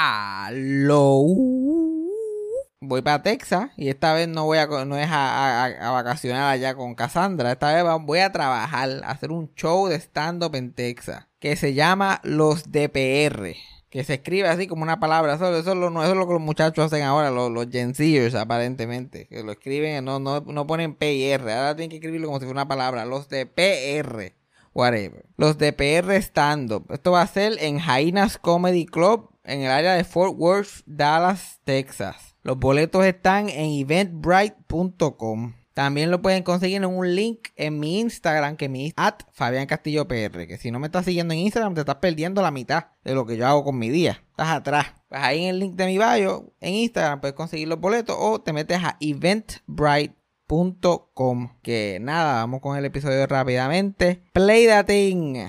Aló. Voy para Texas y esta vez no voy a no es a, vacacionar allá con Cassandra. Esta vez voy a trabajar, a hacer un show de stand-up en Texas que se llama Los DPR. Que se escribe así como una palabra. Eso, eso, lo, eso es lo que los muchachos hacen ahora, los, los Gen aparentemente. Que lo escriben, no, no, no ponen P y R. Ahora tienen que escribirlo como si fuera una palabra. Los DPR. Whatever. Los DPR Stand-Up. Esto va a ser en Jainas Comedy Club en el área de Fort Worth, Dallas, Texas. Los boletos están en eventbrite.com. También lo pueden conseguir en un link en mi Instagram, que mi at Fabián Castillo PR. Que si no me estás siguiendo en Instagram, te estás perdiendo la mitad de lo que yo hago con mi día. Estás atrás. Pues ahí en el link de mi bio, en Instagram, puedes conseguir los boletos o te metes a eventbrite.com. Que nada, vamos con el episodio rápidamente. Play that thing.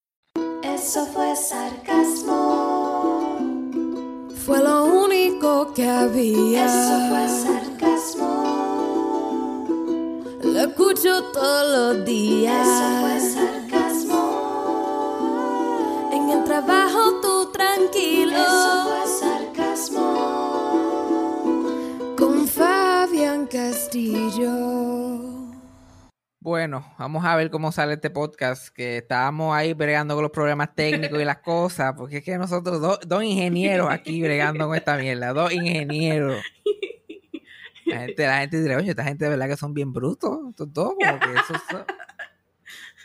Eso fue sarcasmo. Fue lo único que había. Eso fue sarcasmo. Lo escucho todos los días. Eso fue sarcasmo. En el trabajo tú tranquilo. Eso Bueno, vamos a ver cómo sale este podcast, que estábamos ahí bregando con los problemas técnicos y las cosas, porque es que nosotros dos, ingenieros aquí bregando con esta mierda, dos ingenieros. La gente, la gente dice, oye, esta gente de verdad que son bien brutos, estos dos, como que eso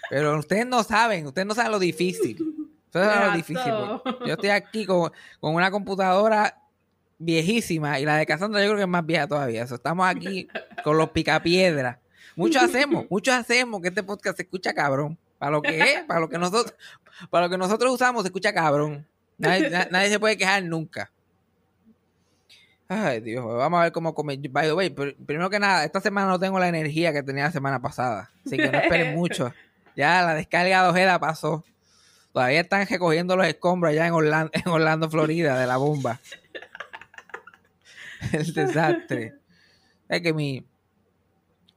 Pero ustedes no saben, ustedes no saben lo difícil. Ustedes saben lo difícil. Yo estoy aquí con, con una computadora viejísima y la de Cassandra yo creo que es más vieja todavía. Estamos aquí con los picapiedras Muchos hacemos, muchos hacemos que este podcast se escucha cabrón. Para lo que es, para lo que nosotros, para lo que nosotros usamos, se escucha cabrón. Nadie, se puede quejar nunca. Ay, Dios, vamos a ver cómo come. By the way, primero que nada, esta semana no tengo la energía que tenía la semana pasada. Así que no esperen mucho. Ya la descarga de Ojeda pasó. Todavía están recogiendo los escombros allá en Orlando, en Orlando, Florida, de la bomba. El desastre. Es que mi,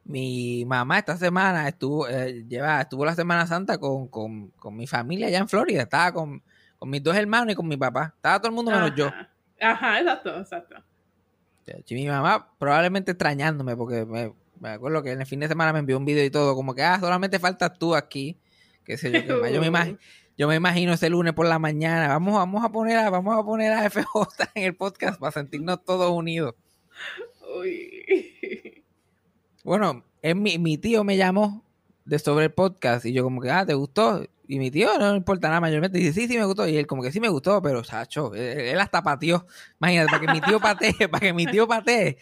mi mamá esta semana estuvo, eh, lleva, estuvo la Semana Santa con, con, mi familia allá en Florida. Estaba con, mis dos hermanos y con mi papá. Estaba todo el mundo menos yo. Ajá, exacto, exacto. mi mamá probablemente extrañándome porque me, acuerdo que en el fin de semana me envió un video y todo, como que, ah, solamente faltas tú aquí. Qué sé yo, yo me imagino. Yo me imagino ese lunes por la mañana, vamos, vamos a poner a, vamos a poner a FJ en el podcast para sentirnos todos unidos. Uy. Bueno, es mi, tío me llamó de sobre el podcast y yo como que, ah, ¿te gustó? Y mi tío no importa nada mayormente. Dice, sí, sí me gustó. Y él como que sí me gustó, pero, Sacho, él, hasta pateó. Imagínate, para que mi tío patee, para que mi tío patee.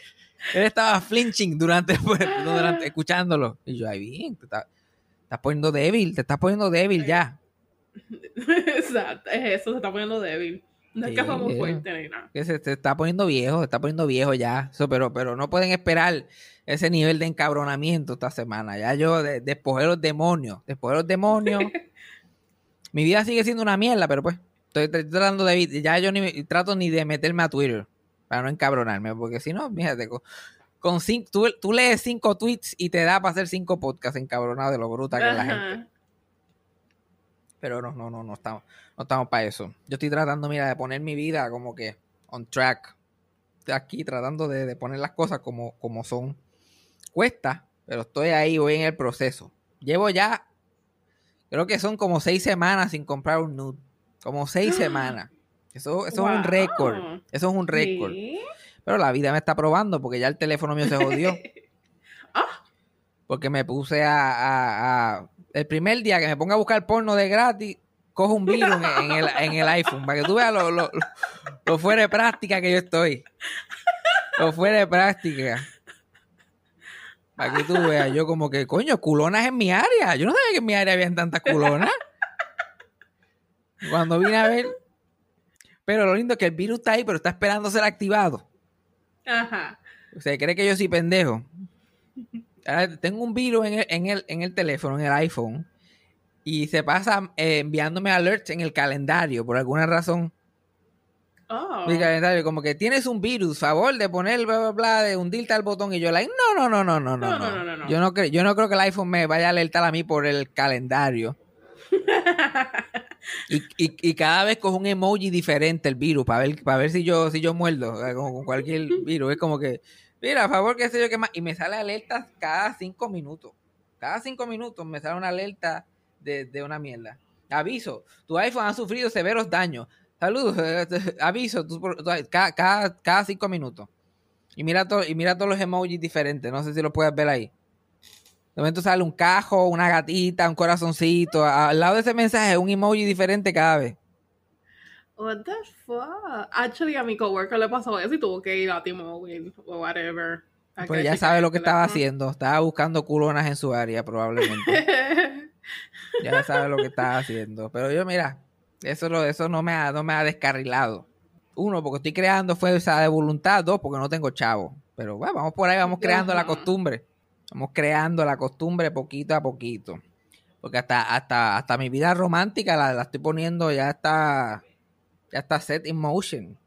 Él estaba flinching durante, durante escuchándolo. Y yo, ay, bien, te, estás poniendo débil, te estás poniendo débil ya. Exacto, es eso, se está poniendo débil. No es que ni nada. Que se, se, está poniendo viejo, se está poniendo viejo ya. Eso, pero, pero no pueden esperar ese nivel de encabronamiento esta semana. Ya yo de, despojé los demonios, despojé los demonios. Mi vida sigue siendo una mierda, pero pues estoy, tratando de ya yo ni trato ni de meterme a Twitter para no encabronarme, porque si no, fíjate, con, cinco, tú, lees cinco tweets y te da para hacer cinco podcasts encabronados de lo bruta que es la gente. Pero no, no, no, no estamos, no estamos para eso. Yo estoy tratando, mira, de poner mi vida como que on track. Aquí tratando de, de poner las cosas como, como son. Cuesta, pero estoy ahí, voy en el proceso. Llevo ya, creo que son como seis semanas sin comprar un nude. Como seis semanas. Eso, eso es un récord. Eso es un récord. Pero la vida me está probando porque ya el teléfono mío se jodió. Ah. Porque me puse a, El primer día que me ponga a buscar porno de gratis, cojo un virus en, el, en el iPhone para que tú veas lo, lo, lo fuera de práctica que yo estoy. Lo fuera de práctica. Para que tú veas, yo como que, coño, culonas en mi área. Yo no sabía que en mi área habían tantas culonas. Cuando vine a ver, Pero lo lindo es que el virus está ahí, pero está esperando ser activado. Ajá. ¿Usted cree que yo soy pendejo? Ahora, tengo un virus en el, en el, en el teléfono, en el iPhone, y se pasa eh, enviándome alerts en el calendario por alguna razón. Oh. Mi calendario, como que tienes un virus, favor de poner bla bla bla, de hundirte al botón. Y yo, like, no, no, no, no, no, no. No, no, no, no. Yo no, creo, yo no creo que el iPhone me vaya a alertar a mí por el calendario. Y, y, y cada vez cojo un emoji diferente el virus para ver, para ver si yo, si yo muerdo como con cualquier virus. Es como que, mira, a favor, qué sé yo qué más. Y me sale alertas cada cinco minutos. Cada cinco minutos me sale una alerta de, una mierda. Aviso, tu iPhone ha sufrido severos daños. Saludos, aviso, cada, cada, cada cinco minutos. Y mira, to- y mira todos los emojis diferentes. No sé si lo puedes ver ahí. De momento sale un cajo, una gatita, un corazoncito. Al lado de ese mensaje, un emoji diferente cada vez. What the fuck? Actually, a mi coworker le pasó eso y tuvo que ir a T-Mobile o whatever. Pues ya sabe lo que estaba haciendo. Estaba buscando culonas en su área, probablemente. Ya sabe lo que estaba haciendo. Pero yo, mira, eso, lo, eso no, me ha, no me ha descarrilado. Uno, porque estoy creando fuerza de voluntad. Dos, porque no tengo chavo. Pero bueno, vamos por ahí, vamos creando la costumbre. Vamos creando la costumbre poquito a poquito. Porque hasta, hasta, hasta mi vida romántica la, la estoy poniendo, ya está, ya está set in motion.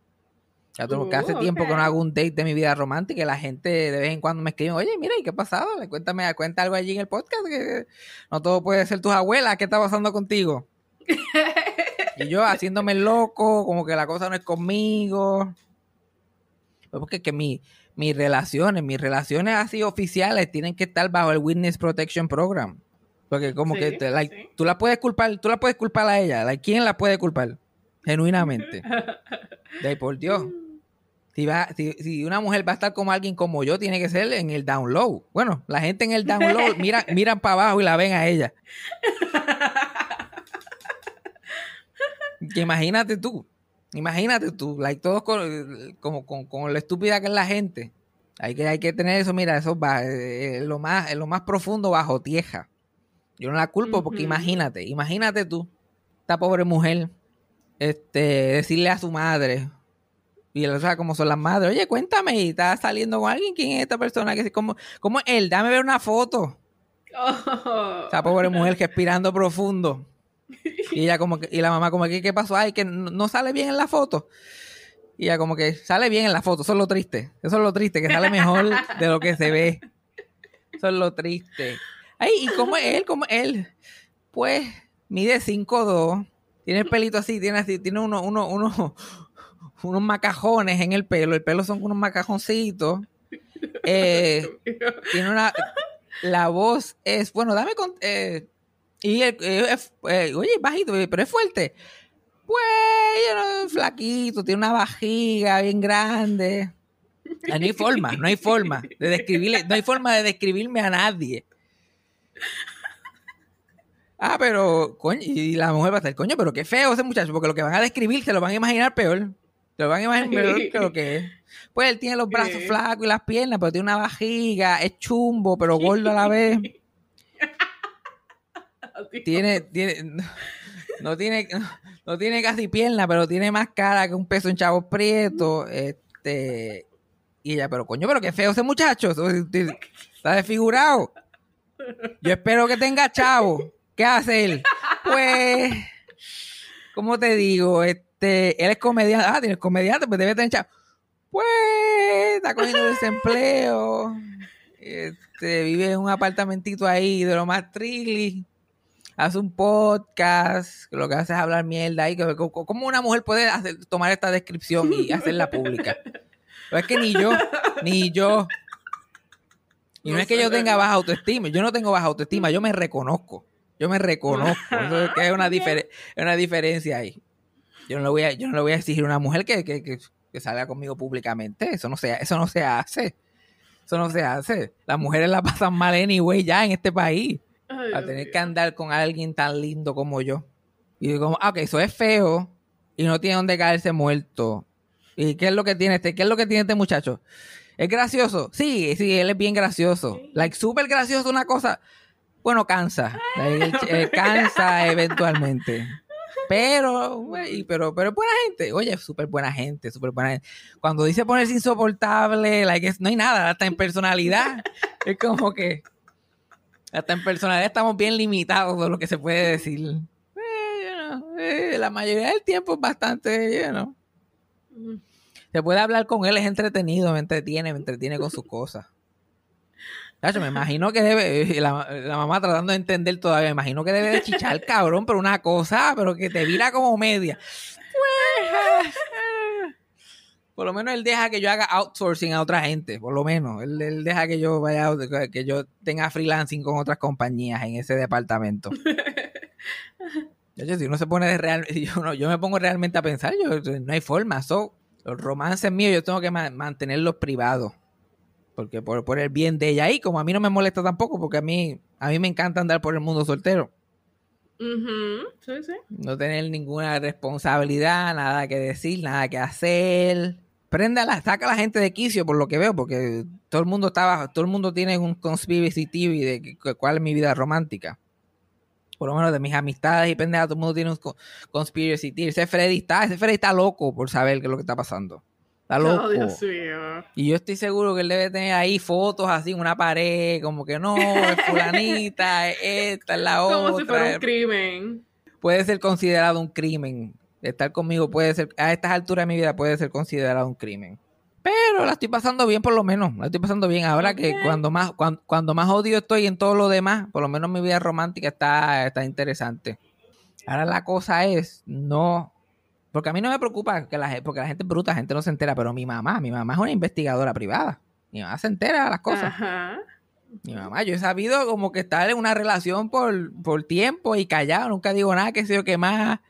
Ya tengo que hace Uh, tiempo que no hago un date de mi vida romántica y la gente de vez en cuando me escribe, oye, mira, ¿y qué ha pasado? Cuéntame, cuenta algo allí en el podcast, que no todo puede ser tus abuelas, ¿qué está pasando contigo? y yo haciéndome loco, como que la cosa no es conmigo. Pues Porque que mi, mis relaciones, mis relaciones así oficiales tienen que estar bajo el Witness Protection Program. Porque como Sí, que te- like, sí. tú la puedes culpar, tú la puedes culpar a ella. Like, ¿Quién la puede culpar? Genuinamente. De ahí, por Dios. Si, va, si, si una mujer va a estar como alguien como yo, tiene que ser en el down low. Bueno, la gente en el down low mira, miran para abajo y la ven a ella. Que imagínate tú. Imagínate tú. Like, todos con, como, con, con lo estúpida que es la gente. Hay que, hay que tener eso, mira, eso va, eh, eh, lo más, en lo más profundo bajo tierra. Yo no la culpo porque imagínate, imagínate tú, esta pobre mujer, este, decirle a su madre, y él sabe cómo son las madres, oye, cuéntame, y está saliendo con alguien, ¿quién es esta persona? que ¿Cómo, cómo es él? Dame ver una foto. Oh. Esa pobre mujer respirando profundo. Y ella como que, y la mamá como que, ¿qué pasó? Ay, que no, no sale bien en la foto. Y ella como que sale bien en la foto, eso es lo triste. Eso es lo triste, que sale mejor de lo que se ve. Eso es lo triste. Ay, ¿y cómo es él? ¿Cómo es él? Pues mide 5'2, tiene el pelito así, tiene así, tiene uno, uno, uno, unos macajones en el pelo, el pelo son unos macajoncitos. Eh, tiene una la voz es bueno dame con eh, y el, eh, eh, oye bajito pero es fuerte. Pues no, flaquito tiene una vajiga bien grande. Ah, no hay forma no hay forma de describirle no hay forma de describirme a nadie ah pero coño y la mujer va a estar coño pero qué feo ese muchacho porque lo que van a describir se lo van a imaginar peor se lo van a imaginar peor que lo que es pues él tiene los brazos flacos y las piernas, pero tiene una vajiga, es chumbo, pero gordo a la vez. Tiene, tiene, no, tiene, no tiene casi pierna, pero tiene más cara que un peso en chavos prieto. Este, y ella, pero coño, pero qué feo ese muchacho. Está desfigurado. Yo espero que tenga chavo. ¿Qué hace él? Pues, ¿cómo te digo? Este, él es comediante. Ah, tiene comediante, pues debe tener chavo. Pues, está cogiendo desempleo. Este, vive en un apartamentito ahí de lo más trilly. Hace un podcast. que Lo que hace es hablar mierda ahí. que- ¿Cómo una mujer puede hacer- tomar esta descripción y hacerla pública? Pero es que ni yo, ni yo. Y no, No es que yo tenga baja autoestima. Yo no tengo baja autoestima. Yo me reconozco. Yo me reconozco. Eso es que es una, difere- una diferencia ahí. Yo no le voy a, yo no le voy a exigir a una mujer que, que, que, que salga conmigo públicamente. Eso no se, eso no se hace. Eso no se hace. Las mujeres la pasan mal anyway ya en este país. Ay, A Dios tener mío. que andar con alguien tan lindo como yo. Y digo, como, ah, ok, eso es feo y no tiene donde caerse muerto. ¿Y qué es lo que tiene este? ¿Qué es lo que tiene este muchacho? ¿Es gracioso? Sí, sí, él es bien gracioso. Like, súper gracioso una cosa. Bueno, cansa. Él- él cansa eventualmente. Pero, güey, pero, pero es buena gente. Oye, súper buena gente, súper buena gente. Cuando dice ponerse insoportable, like, no hay nada, hasta en personalidad. es como que hasta en personalidad estamos bien limitados de lo que se puede decir. Eh, you know, eh, la mayoría del tiempo es bastante, you know. Se puede hablar con él, es entretenido, me entretiene, me entretiene con sus cosas. Me imagino que debe, eh, la, la mamá tratando de entender todavía, me imagino que debe de chichar cabrón, pero una cosa, pero que te vira como media. Por lo menos él deja que yo haga outsourcing a otra gente, por lo menos. Él, él deja que yo vaya, que yo tenga freelancing con otras compañías en ese departamento. Chacho, si uno se pone de real, yo, no- yo me pongo realmente a pensar, yo, no hay forma. So, los romances míos yo tengo que ma- mantenerlos privados. Porque por, por el bien de ella ahí, como a mí no me molesta tampoco, porque a mí, a mí me encanta andar por el mundo soltero. Sí, sí. No tener ninguna responsabilidad, nada que decir, nada que hacer. Prende a la, saca a la gente de quicio por lo que veo, porque todo el mundo estaba, todo el mundo tiene un conspiracy TV de que- que- cuál es mi vida romántica. Por lo menos de mis amistades y pendejas, todo el mundo tiene un co- conspiracy TV. Ese Freddy está, ese Freddy está loco por saber qué es lo que está pasando. Está loco. Oh, Dios mío. Y yo estoy seguro que él debe tener ahí fotos así en una pared, como que no, es fulanita, es esta, es la otra. Como si fuera un crimen. Puede ser considerado un crimen. Estar conmigo puede ser, a estas alturas de mi vida puede ser considerado un crimen. Pero la estoy pasando bien por lo menos, la estoy pasando bien. Ahora que cuando más, cuando, cuando más odio estoy en todo lo demás, por lo menos mi vida romántica está, está interesante. Ahora la cosa es, no, porque a mí no me preocupa que la gente, porque la gente es bruta, la gente no se entera, pero mi mamá, mi mamá es una investigadora privada. Mi mamá se entera de las cosas. Ajá. Mi mamá, yo he sabido como que estar en una relación por, por tiempo y callado, nunca digo nada, qué sé yo, qué más.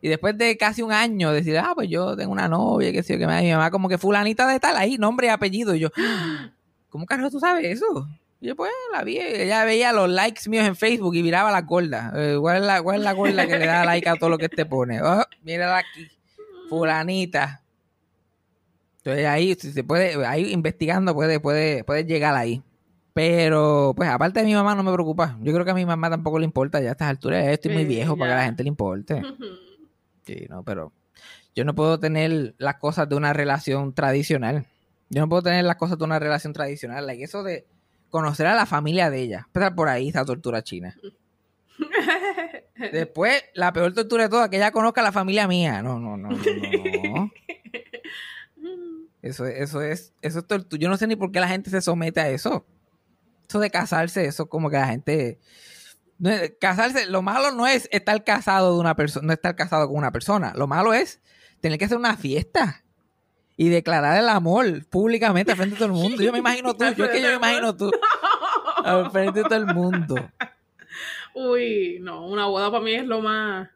Y después de casi un año decir, ah, pues yo tengo una novia, qué sé yo, qué más. Y mi mamá como que fulanita de tal, ahí, nombre y apellido. Y yo, "Ah, ¿cómo carajo tú sabes eso? Y yo, pues, la vi, ella veía los likes míos en Facebook y miraba las gordas. Eh, ¿cuál, es la, ¿Cuál es la gorda que le da like a todo lo que te pone? Oh, mírala aquí, fulanita. Entonces ahí, si se puede, ahí investigando puede, puede, puede llegar ahí. Pero, pues, aparte de mi mamá, no me preocupa. Yo creo que a mi mamá tampoco le importa ya a estas alturas. Estoy muy Sí, viejo para que a la gente le importe. Sí, no, pero yo no puedo tener las cosas de una relación tradicional. Yo no puedo tener las cosas de una relación tradicional. Like, eso de conocer a la familia de ella. Empezar por ahí, esa tortura china. Después, la peor tortura de todas, que ella conozca a la familia mía. No, no, no, no, no. Eso, eso es, eso es tortura. Yo no sé ni por qué la gente se somete a eso. Eso de casarse, eso como que la gente. no es- casarse, lo malo no es estar casado de una persona, no estar casado con una persona. Lo malo es tener que hacer una fiesta y declarar el amor públicamente frente a todo el mundo. Yo me imagino tú, yo es que yo me imagino tú. Frente de todo el mundo. Uy, no, una boda para mí es lo más,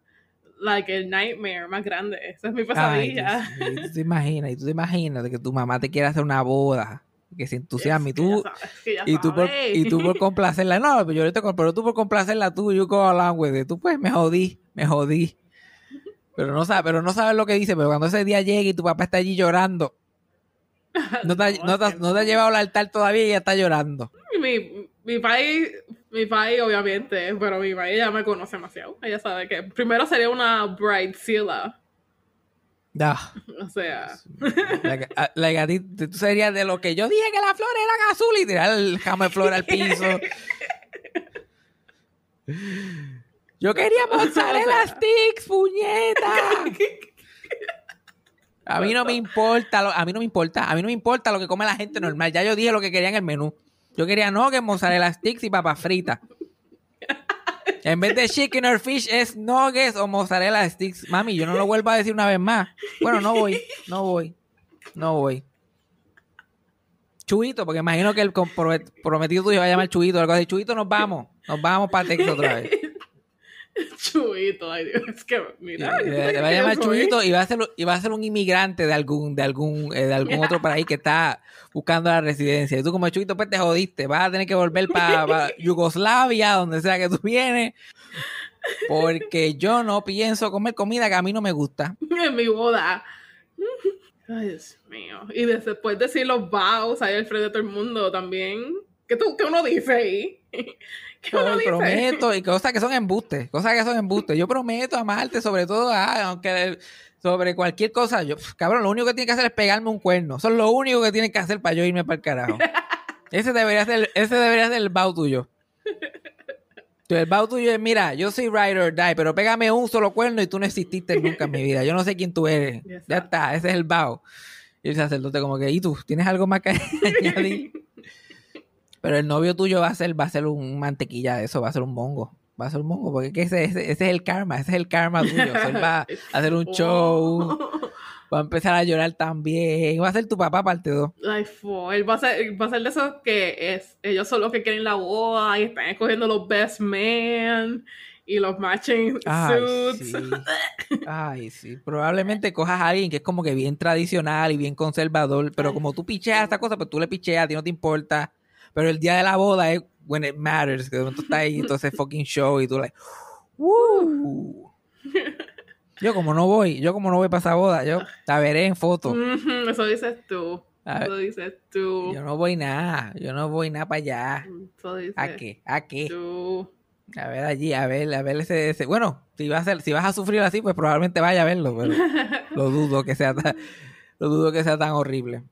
like, el nightmare más grande. Esa es mi Ay, pesadilla. Dios mío, y tú te imaginas, y tú te imaginas de que tu mamá te quiere hacer una boda, que se entusiasme y tú, sabes, y tú por, y tú por complacerla, no, pero yo ahorita pero tú por complacerla tú, you go along with it. tú pues me jodí, me jodí. Pero no sabes, pero no sabes lo que dice, pero cuando ese día llegue y tu papá está allí llorando, no te, ha- no te, no te ha llevado al altar todavía y ya está llorando. Mi, mi país, mi país, obviamente, pero mi país ya me conoce demasiado. Ella sabe que primero sería una bridezilla. Ah, O sea, like, a- like a ti, tú serías de lo que yo dije que las flores eran azules y tirar el jamo de flor al piso. Yo quería mozzarella sticks, puñeta. A mí no me importa, lo- a mí no me importa, a mí no me importa lo que come la gente normal. Ya yo dije lo que quería en el menú. Yo quería nuggets, mozzarella sticks y papas fritas. En vez de chicken or fish es nuggets o mozzarella sticks. Mami, yo no lo vuelvo a decir una vez más. Bueno, no voy, no voy, no voy. Chuito, porque imagino que el prometido tuyo va a llamar Chuito algo así. Chuito, nos vamos. Nos vamos para Texas otra vez. chuito, ay Dios, es que, mira. Le, ¿tú le crees va a llamar soy? Chuito y va a ser y va a ser un inmigrante de algún de algún eh, de algún otro país que está buscando la residencia. Y tú como Chuito pues te jodiste, vas a tener que volver para Yugoslavia, donde sea que tú vienes. Porque yo no pienso comer comida que a mí no me gusta. en mi boda. Ay, Dios mío. Y después decir los vows ahí al frente de todo el mundo también. ¿Qué, tú, qué uno dice ahí? ¿Qué uno Yo dice? prometo, y cosas que son embustes, cosas que son embustes. Yo prometo amarte, sobre todo, ah, aunque sobre cualquier cosa. Yo, cabrón, lo único que tiene que hacer es pegarme un cuerno. Eso es lo único que tienen que hacer para yo irme para el carajo. Ese debería ser, ese debería ser el bow tuyo. El bow tuyo es, mira, yo soy ride or die, pero pégame un solo cuerno y tú no exististe nunca en mi vida. Yo no sé quién tú eres. Ya está, ese es el bow. Y el sacerdote como que, ¿y tú? ¿Tienes algo más que añadir? Pero el novio tuyo va a ser, va a ser un mantequilla de eso, va a ser un mongo. Va a ser un mongo, porque es que ese, ese- ese es el karma, ese es el karma tuyo. O sea, él va a hacer un show, va a empezar a llorar también. Va a ser tu papá parte 2. Ay, fo, él va a ser, va a ser de esos que es, ellos son los que quieren la boda y están escogiendo los best man y los matching Ay, suits. sí. Ay, sí. Probablemente cojas a alguien que es como que bien tradicional y bien conservador, pero como tú picheas esta cosa, pues tú le picheas, a ti no te importa. Pero el día de la boda es when it matters, que de momento está ahí, entonces fucking show y tú like, "Woo". Yo como no voy, yo como no voy para esa boda, yo la veré en foto. Eso dices tú. Ver, Eso dices tú. Yo no voy nada, yo no voy nada para allá. Eso dices ¿A qué? ¿A qué? tú. A ver allí, a ver, a ver ese, ese- bueno, si vas a ser- si vas a sufrir así, pues probablemente vaya a verlo, pero lo dudo que sea tan, lo dudo que sea tan horrible.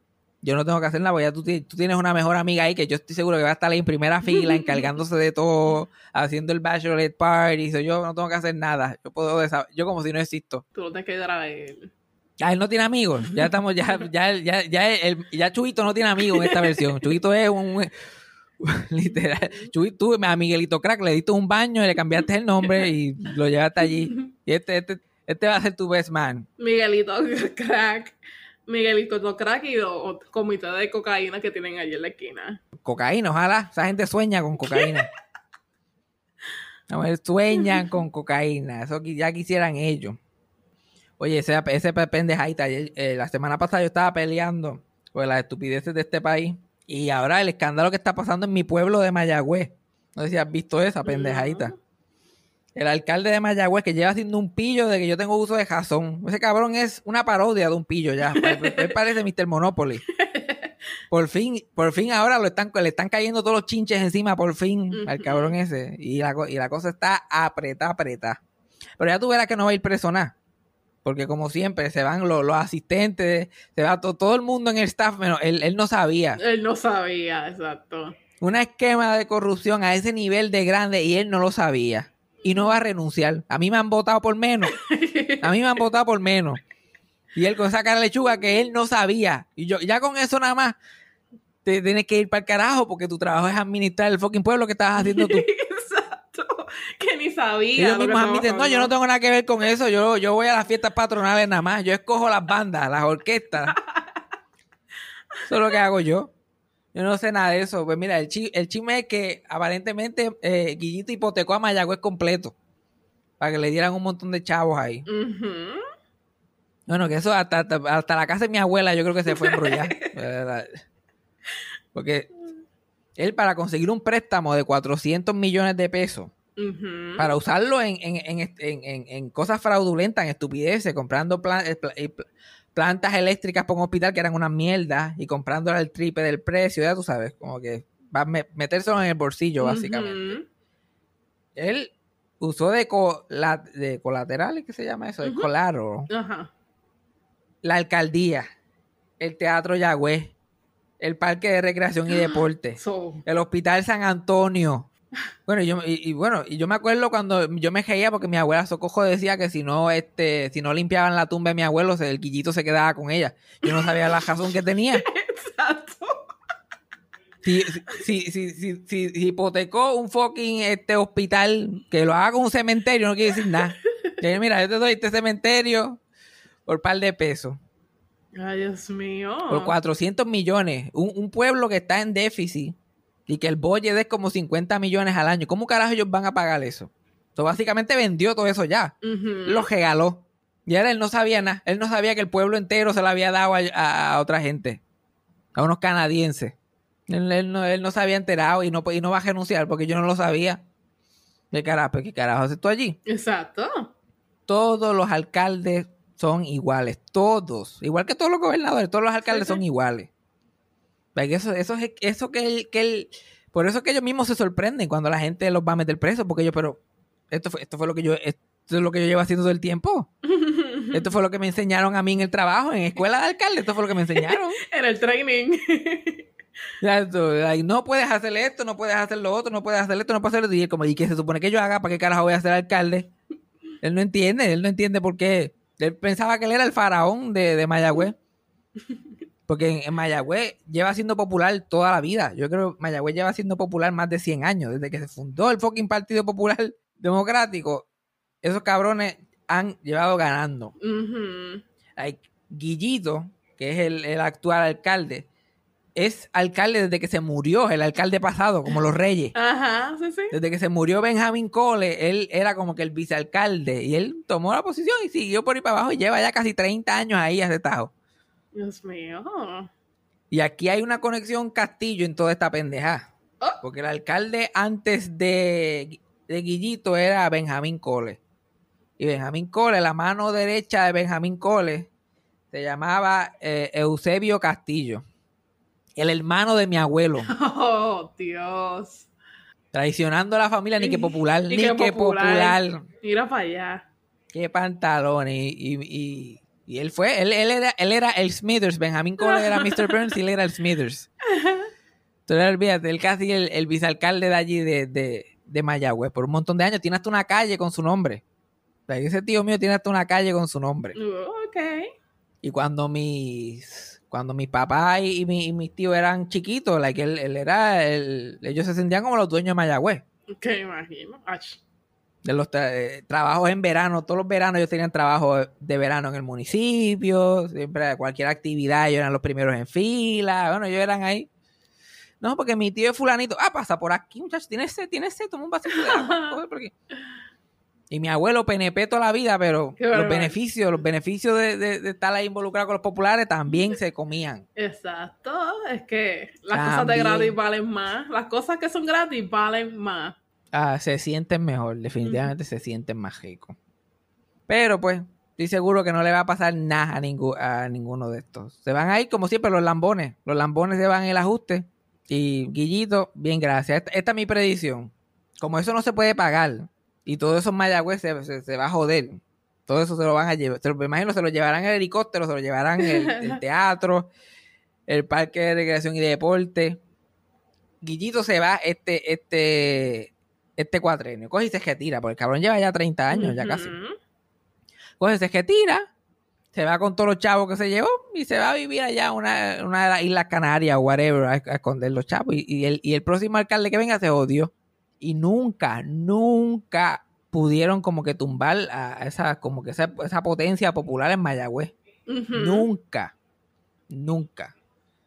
Yo no tengo que hacer nada, porque ya tú, tú tienes una mejor amiga ahí que yo estoy seguro que va a estar ahí en primera fila, encargándose de todo, haciendo el bachelorette party. so yo no tengo que hacer nada. Yo puedo yo como si no existo. Tú lo tienes que ayudar a él. Ya él no tiene amigos. Ya estamos, ya, ya, ya, ya, el- ya Chubito no tiene amigos en esta versión. Chubito es un literal. Chubito, tú a Miguelito Crack le diste un baño y le cambiaste el nombre y lo llevaste allí. Y este, este, este va a ser tu best man. Miguelito Crack. Miguelito Crack y los comité de cocaína que tienen allí en la esquina. Cocaína, ojalá. Esa gente sueña con cocaína. A ver, sueñan con cocaína. Eso ya quisieran ellos. Oye, ese, ese pendejadita. eh, la semana pasada yo estaba peleando por las estupideces de este país. Y ahora el escándalo que está pasando en mi pueblo de Mayagüez. No sé si has visto esa pendejadita. No. El alcalde de Mayagüez que lleva haciendo un pillo de que yo tengo uso de jazón. Ese cabrón es una parodia de un pillo ya. Él parece Mr. Monopoly. Por fin, por fin ahora lo están, le están cayendo todos los chinches encima, por fin, al cabrón ese. Y la, y la cosa está apretada, apretada. Pero ya tú verás que no va a ir preso nada. Porque como siempre, se van los, los asistentes, se va to- todo el mundo en el staff, menos él, él no sabía. Él no sabía, exacto. Una esquema de corrupción a ese nivel de grande y él no lo sabía. Y no va a renunciar. A mí me han votado por menos. A mí me han votado por menos. Y él con esa cara de lechuga que él no sabía. Y yo, ya con eso nada más, te tienes que ir para el carajo porque tu trabajo es administrar el fucking pueblo que estabas haciendo tú. exacto. Que ni sabía. ellos mismos admiten, no, yo no tengo nada que ver con eso. Yo, yo voy a las fiestas patronales nada más. Yo escojo las bandas, las orquestas. Eso es lo que hago yo. Yo no sé nada de eso. Pues mira, el, chi- el chisme es que aparentemente eh, Guillito hipotecó a Mayagüez completo. Para que le dieran un montón de chavos ahí. Bueno, que eso hasta, hasta, hasta la casa de mi abuela yo creo que se fue a embrollar. ¿verdad? Porque él para conseguir un préstamo de 400 millones de pesos, para usarlo en, en, en, en- en- en cosas fraudulentas, en estupideces, comprando plan- pla- pla- plantas eléctricas para un hospital que eran una mierda y comprándola al triple del precio, ya tú sabes, como que va a me- metérselo en el bolsillo básicamente. Él usó de, cola- de colaterales, ¿qué se llama eso? De Ujú. collateral. Ajá. la alcaldía, el Teatro Yagüez, el Parque de Recreación y Deporte, So, el Hospital San Antonio. Bueno, y yo, y, y bueno, y yo me acuerdo cuando yo me reía porque mi abuela Socojo decía que si no, este, si no limpiaban la tumba de mi abuelo, el quillito se quedaba con ella. Yo no sabía la razón que tenía. exacto. Si, si, si, si, si- si hipotecó un fucking este hospital, que lo haga con un cementerio, no quiere decir nada. Que, mira, yo te doy este cementerio por par de pesos. Ay, Dios mío. por 400 millones. Un, un pueblo que está en déficit y que el budget es como 50 millones al año. ¿Cómo carajo ellos van a pagar eso? So, básicamente vendió todo eso ya. Ujú. Lo regaló. Y ahora él no sabía nada. Él no sabía que el pueblo entero se lo había dado a, a- a otra gente. A unos canadienses. Él, él no, él no se había enterado y no, y no va a renunciar porque yo no lo sabía. ¿Qué carajo, ¿Qué carajo haces tú allí? Exacto. todos los alcaldes son iguales, todos, igual que todos los gobernadores, todos los alcaldes Sí, sí. son iguales. Eso, eso, es- eso que él, que él Por eso es que ellos mismos se sorprenden cuando la gente los va a meter preso, porque yo, pero esto fue, esto fue lo que yo, esto es lo que yo llevo haciendo todo el tiempo. Esto fue lo que me enseñaron a mí en el trabajo, en escuela de alcalde, esto fue lo que me enseñaron. en el training. No puedes hacer esto, no puedes hacer lo otro, no puedes hacer esto, no puedes hacer esto. Y él como, ¿y qué se supone que yo haga? ¿Para qué carajo voy a ser alcalde? Él no entiende, él no entiende por qué. Él pensaba que él era el faraón de, de Mayagüez. Porque en, Mayagüez lleva siendo popular toda la vida. Yo creo que Mayagüez lleva siendo popular más de 100 años. Desde que se fundó el fucking Partido Popular Democrático, esos cabrones han llevado ganando. Like, Guillito, que es el, el actual alcalde, es alcalde desde que se murió, el alcalde pasado, como los reyes. Ajá, sí, sí. Desde que se murió Benjamin Cole, él era como que el vicealcalde y él tomó la posición y siguió por ahí para abajo y lleva ya casi 30 años ahí aceptado. Dios mío. Y aquí hay una conexión Castillo en toda esta pendeja. Oh. Porque el alcalde antes de, de Guillito era Benjamín Cole. Y Benjamín Cole, la mano derecha de Benjamín Cole, se llamaba eh, Eusebio Castillo. El hermano de mi abuelo. Oh, Dios. Traicionando a la familia, ni que popular, Ni que popular. popular. Mira para allá. Qué pantalones. Y, y, y- y él fue, él, él era, él era el Smithers. Benjamín Cole era Mr. Burns y él era el Smithers. Entonces, olvídate, él casi el, el vicealcalde de allí de, de, de Mayagüez por un montón de años. Tiene hasta una calle con su nombre. O sea, ese tío mío tiene hasta una calle con su nombre. Ok. Y cuando mis cuando mis papás y, y mi- y mis tíos eran chiquitos, like, él, él era el- ellos se sentían como los dueños de Mayagüez. Que imagino. Ach. De los tra- eh, trabajos en verano, todos los veranos ellos tenían trabajo de verano en el municipio, siempre cualquier actividad ellos eran los primeros en fila, bueno, ellos eran ahí. No, porque mi tío es fulanito, ah, pasa por aquí, muchachos, tienes sed, tienes sed, toma un vasito de agua, coge por aquí. Y mi abuelo PNP toda la vida, pero Qué los beneficios, los beneficios de, de- de estar ahí involucrado con los populares también se comían. Exacto. Es que las cosas de gratis valen más. Las cosas que son gratis valen más. Ah, se sienten mejor, definitivamente se sienten más ricos. Pero pues, estoy seguro que no le va a pasar nada a, a ninguno de estos. Se van a ir como siempre los lambones. Los lambones se van en el ajuste. Y Guillito, bien, gracias. Esta, esta es mi predicción. Como eso no se puede pagar y todo eso en Mayagüez se, se- se va a joder. Todo eso se lo van a llevar. Se lo, me imagino se lo llevarán el helicóptero, se lo llevarán el, el teatro, el parque de recreación y de deporte. Guillito se va este, este, este cuatrenio. Coge y se retira, porque el cabrón lleva ya 30 años, ya casi. Coge, se retira, se va con todos los chavos que se llevó y se va a vivir allá una, una de las Islas Canarias o whatever, a, a esconder los chavos. Y, y el, y el próximo alcalde que venga se odió. Y nunca, nunca pudieron como que tumbar a esa, como que esa, esa potencia popular en Mayagüez. Nunca, nunca.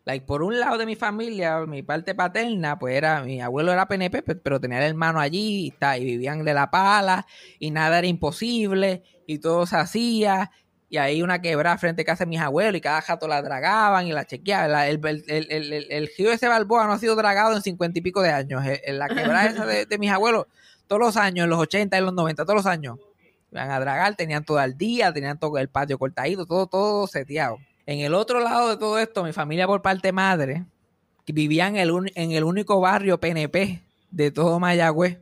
Like, por un lado de mi familia, mi parte paterna, pues era, mi abuelo era PNP, pe- pero tenía el hermano allí y, ta, y vivían de la pala y nada era imposible y todo se hacía. Y ahí una quebrada frente a casa de mis abuelos y cada jato la dragaban y la chequeaban. El, el, el, el, ese Balboa no ha sido dragado en cincuenta y pico de años. Eh, la quebrada esa de, de mis abuelos, todos los años, en los 80 y los 90, todos los años, iban a dragar, tenían todo el día, tenían todo el patio cortadito, todo, todo seteado. En el otro lado de todo esto, mi familia por parte madre, vivía en el, un- en el único barrio PNP de todo Mayagüez.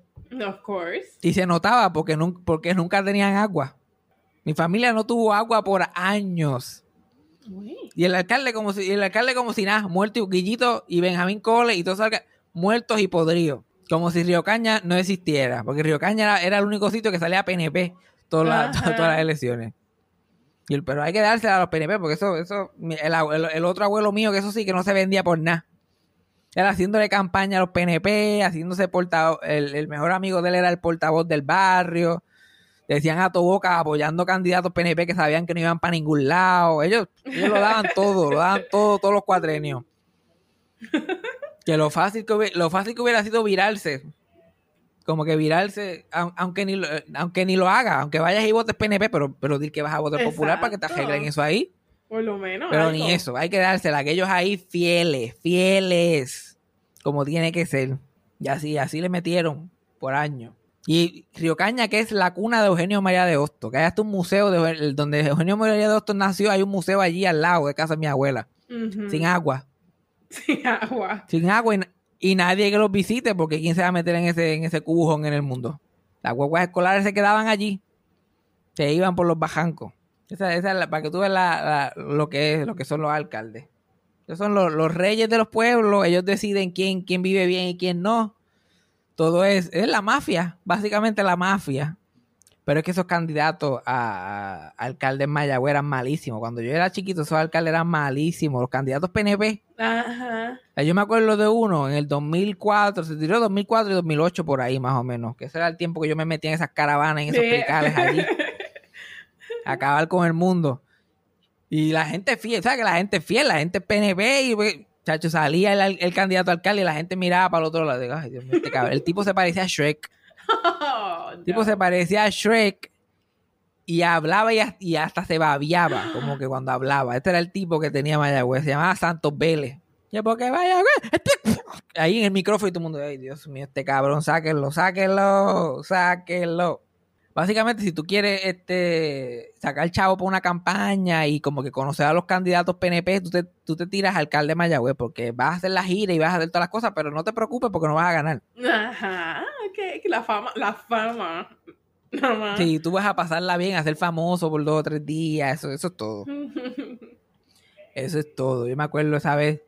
Of course. Y se notaba porque, nun- porque nunca tenían agua. Mi familia no tuvo agua por años. Uy. Y el alcalde como si, el alcalde como si nada, muerto y Guillito y Benjamín Cole y todos muertos y podridos. Como si Río Caña no existiera. Porque Río Caña era, era el único sitio que salía PNP todas las, todas las elecciones. El- pero hay que dársela a los PNP porque eso, eso, el, otro abuelo mío que eso sí que no se vendía por nada. Era haciéndole campaña a los PNP, haciéndose portavoz, el, mejor amigo de él era el portavoz del barrio. Decían a tu boca apoyando candidatos PNP que sabían que no iban para ningún lado. Ellos, ellos lo daban todo, lo daban todo, todos los cuatrenios. Que lo fácil que, lo fácil que hubiera sido virarse. Como que virarse, au- aunque ni, lo, aunque ni lo haga, aunque vayas y votes PNP, pero, pero di que vas a votar popular para que te arreglen eso ahí. Por lo menos. Pero algo. ni eso, hay que dársela, aquellos ahí fieles, fieles, como tiene que ser. Y así, así le metieron por años. Y Río Caña, que es la cuna de Eugenio María de Hostos, que hay hasta un museo de, donde Eugenio María de Hostos nació, hay un museo allí al lado de casa de mi abuela, sin agua, Sin agua. sin agua y y nadie que los visite, porque quién se va a meter en ese, en ese cubujón en el mundo. Las guaguas escolares se quedaban allí, se iban por los bajancos. Esa, esa es la- para que tú veas la- lo, que es, lo que son los alcaldes. Ellos son los, los reyes de los pueblos, ellos deciden quién, quién vive bien y quién no. Todo es, es la mafia, básicamente la mafia. Pero es que esos candidatos a, a alcaldes Mayagüez eran malísimos. Cuando yo era chiquito, esos alcaldes eran malísimos. Los candidatos PNP, Ajá. Yo me acuerdo de uno en el 2004, se tiró 2004 y 2008 por ahí más o menos, que ese era el tiempo que yo me metía en esas caravanas, en esos Sí. picales allí, a acabar con el mundo. Y la gente fiel, ¿sabes? Que la gente fiel, la gente PNP y pues, chacho, salía el, el candidato a alcalde y la gente miraba para el otro lado. Ay, Dios mío, este cabrón. El tipo se parecía a Shrek. Oh, El tipo no. se parecía a Shrek y hablaba y, hasta- y hasta se babiaba, como que cuando hablaba. Este era el tipo que tenía Mayagüez, se llamaba Santos Vélez. Yo, porque Mayagüez, este- ahí en el micrófono y todo el mundo, ay Dios mío, este cabrón, sáquenlo, sáquenlo, sáquenlo. Básicamente, si tú quieres este sacar chavo por una campaña y como que conocer a los candidatos PNP, tú te, tú te tiras alcalde de Mayagüez porque vas a hacer la gira y vas a hacer todas las cosas, pero no te preocupes porque no vas a ganar. Ajá. Que, que la fama, la fama. Más. Sí, tú vas a pasarla bien, a ser famoso por dos o tres días, eso, eso es todo. Eso es todo. Yo me acuerdo esa vez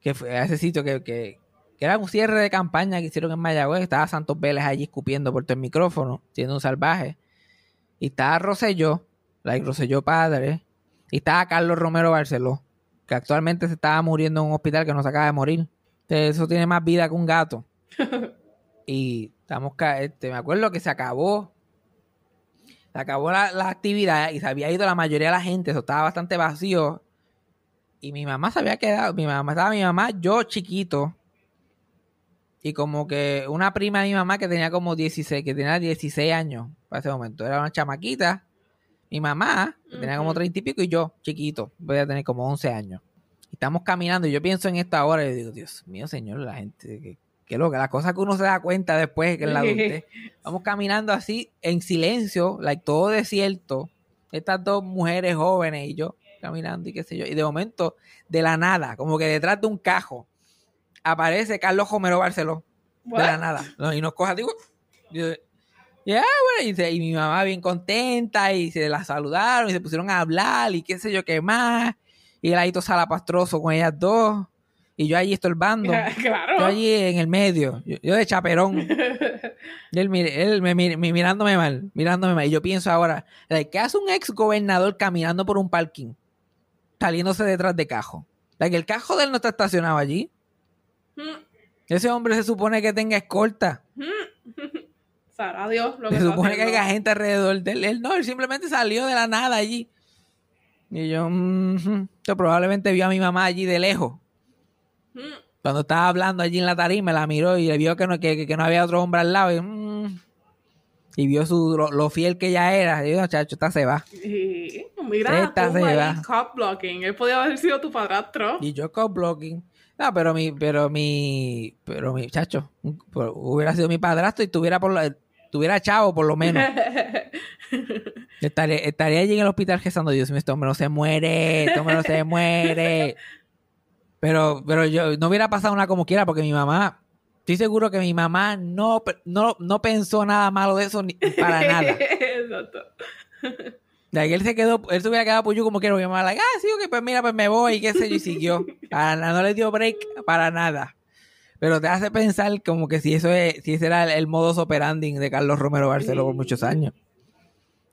que fue a ese sitio que, que, que era un cierre de campaña que hicieron en Mayagüez. Estaba Santos Vélez allí escupiendo por todo el micrófono, siendo un salvaje. Y estaba Rosselló, la Rosselló padre. Y estaba Carlos Romero Barceló, que actualmente se estaba muriendo en un hospital que no se acaba de morir. Entonces, eso tiene más vida que un gato. y estamos, este, me acuerdo que se acabó. Se acabó la, la actividad y se había ido la mayoría de la gente. Eso estaba bastante vacío. Y mi mamá se había quedado. Mi mamá estaba mi mamá, yo chiquito. Y como que una prima de mi mamá que tenía como 16, que tenía 16 años para ese momento. Era una chamaquita. Mi mamá, que tenía como Ujú. 30 y pico, y yo, chiquito, voy a tener como 11 años. Y estamos caminando y yo pienso en esta hora y yo digo, Dios mío, señor, la gente, que, que loca, las cosas que uno se da cuenta después que en la adultez. Vamos caminando así en silencio, like todo desierto. Estas dos mujeres jóvenes y yo caminando y qué sé yo. Y de momento, de la nada, como que detrás de un cajo, aparece Carlos Homero Barceló. De la nada. No, y nos coja, digo, yo, ya, bueno, y, se- y mi mamá bien contenta y se la saludaron y se pusieron a hablar y qué sé yo qué más. Y el ahí salapastroso con ellas dos. Y yo allí estorbando. claro. Yo allí en el medio. Yo, yo de chaperón. Y él, él me, mir- me- mirándome mal, mirándome mal. Y yo pienso ahora, ¿qué hace un ex gobernador caminando por un parking? Saliéndose detrás de cajo. Like, el cajo de él no está estacionado allí. Mm, Ese hombre se supone que tenga escolta. Sabrá Dios lo que Se supone que haya gente alrededor de él. No, él simplemente salió de la nada allí. Y yo. Yo probablemente vio a mi mamá allí de lejos. Mm, Cuando estaba hablando allí en la tarima, la miró y le vio que no, que, que no había otro hombre al lado. Y, mm, y vio su, lo, lo fiel que ella era. Y yo, chacho, esta se va. Y mira, Esta se va. cop blocking. Él podía haber sido tu padrastro. Y yo con blocking. No, pero mi, pero mi, pero mi, chacho, hubiera sido mi padrastro y tuviera por lo, tuviera chavo por lo menos. Estaría, estaría allí en el hospital rezando, Dios mío, este hombre no se muere, este hombre no se muere. Pero, pero yo no hubiera pasado una como quiera, porque mi mamá, estoy seguro que mi mamá no, no, no pensó nada malo de eso ni, para nada. Exacto. De que él se quedó, él se hubiera quedado por yo como quiera, mi mamá, like, ah, sí, ok, pues mira, pues me voy, qué sé yo, y siguió. Para nada, no le dio break para nada. Pero te hace pensar como que si eso es, si ese era el, el modus operandi de Carlos Romero Barceló por muchos años.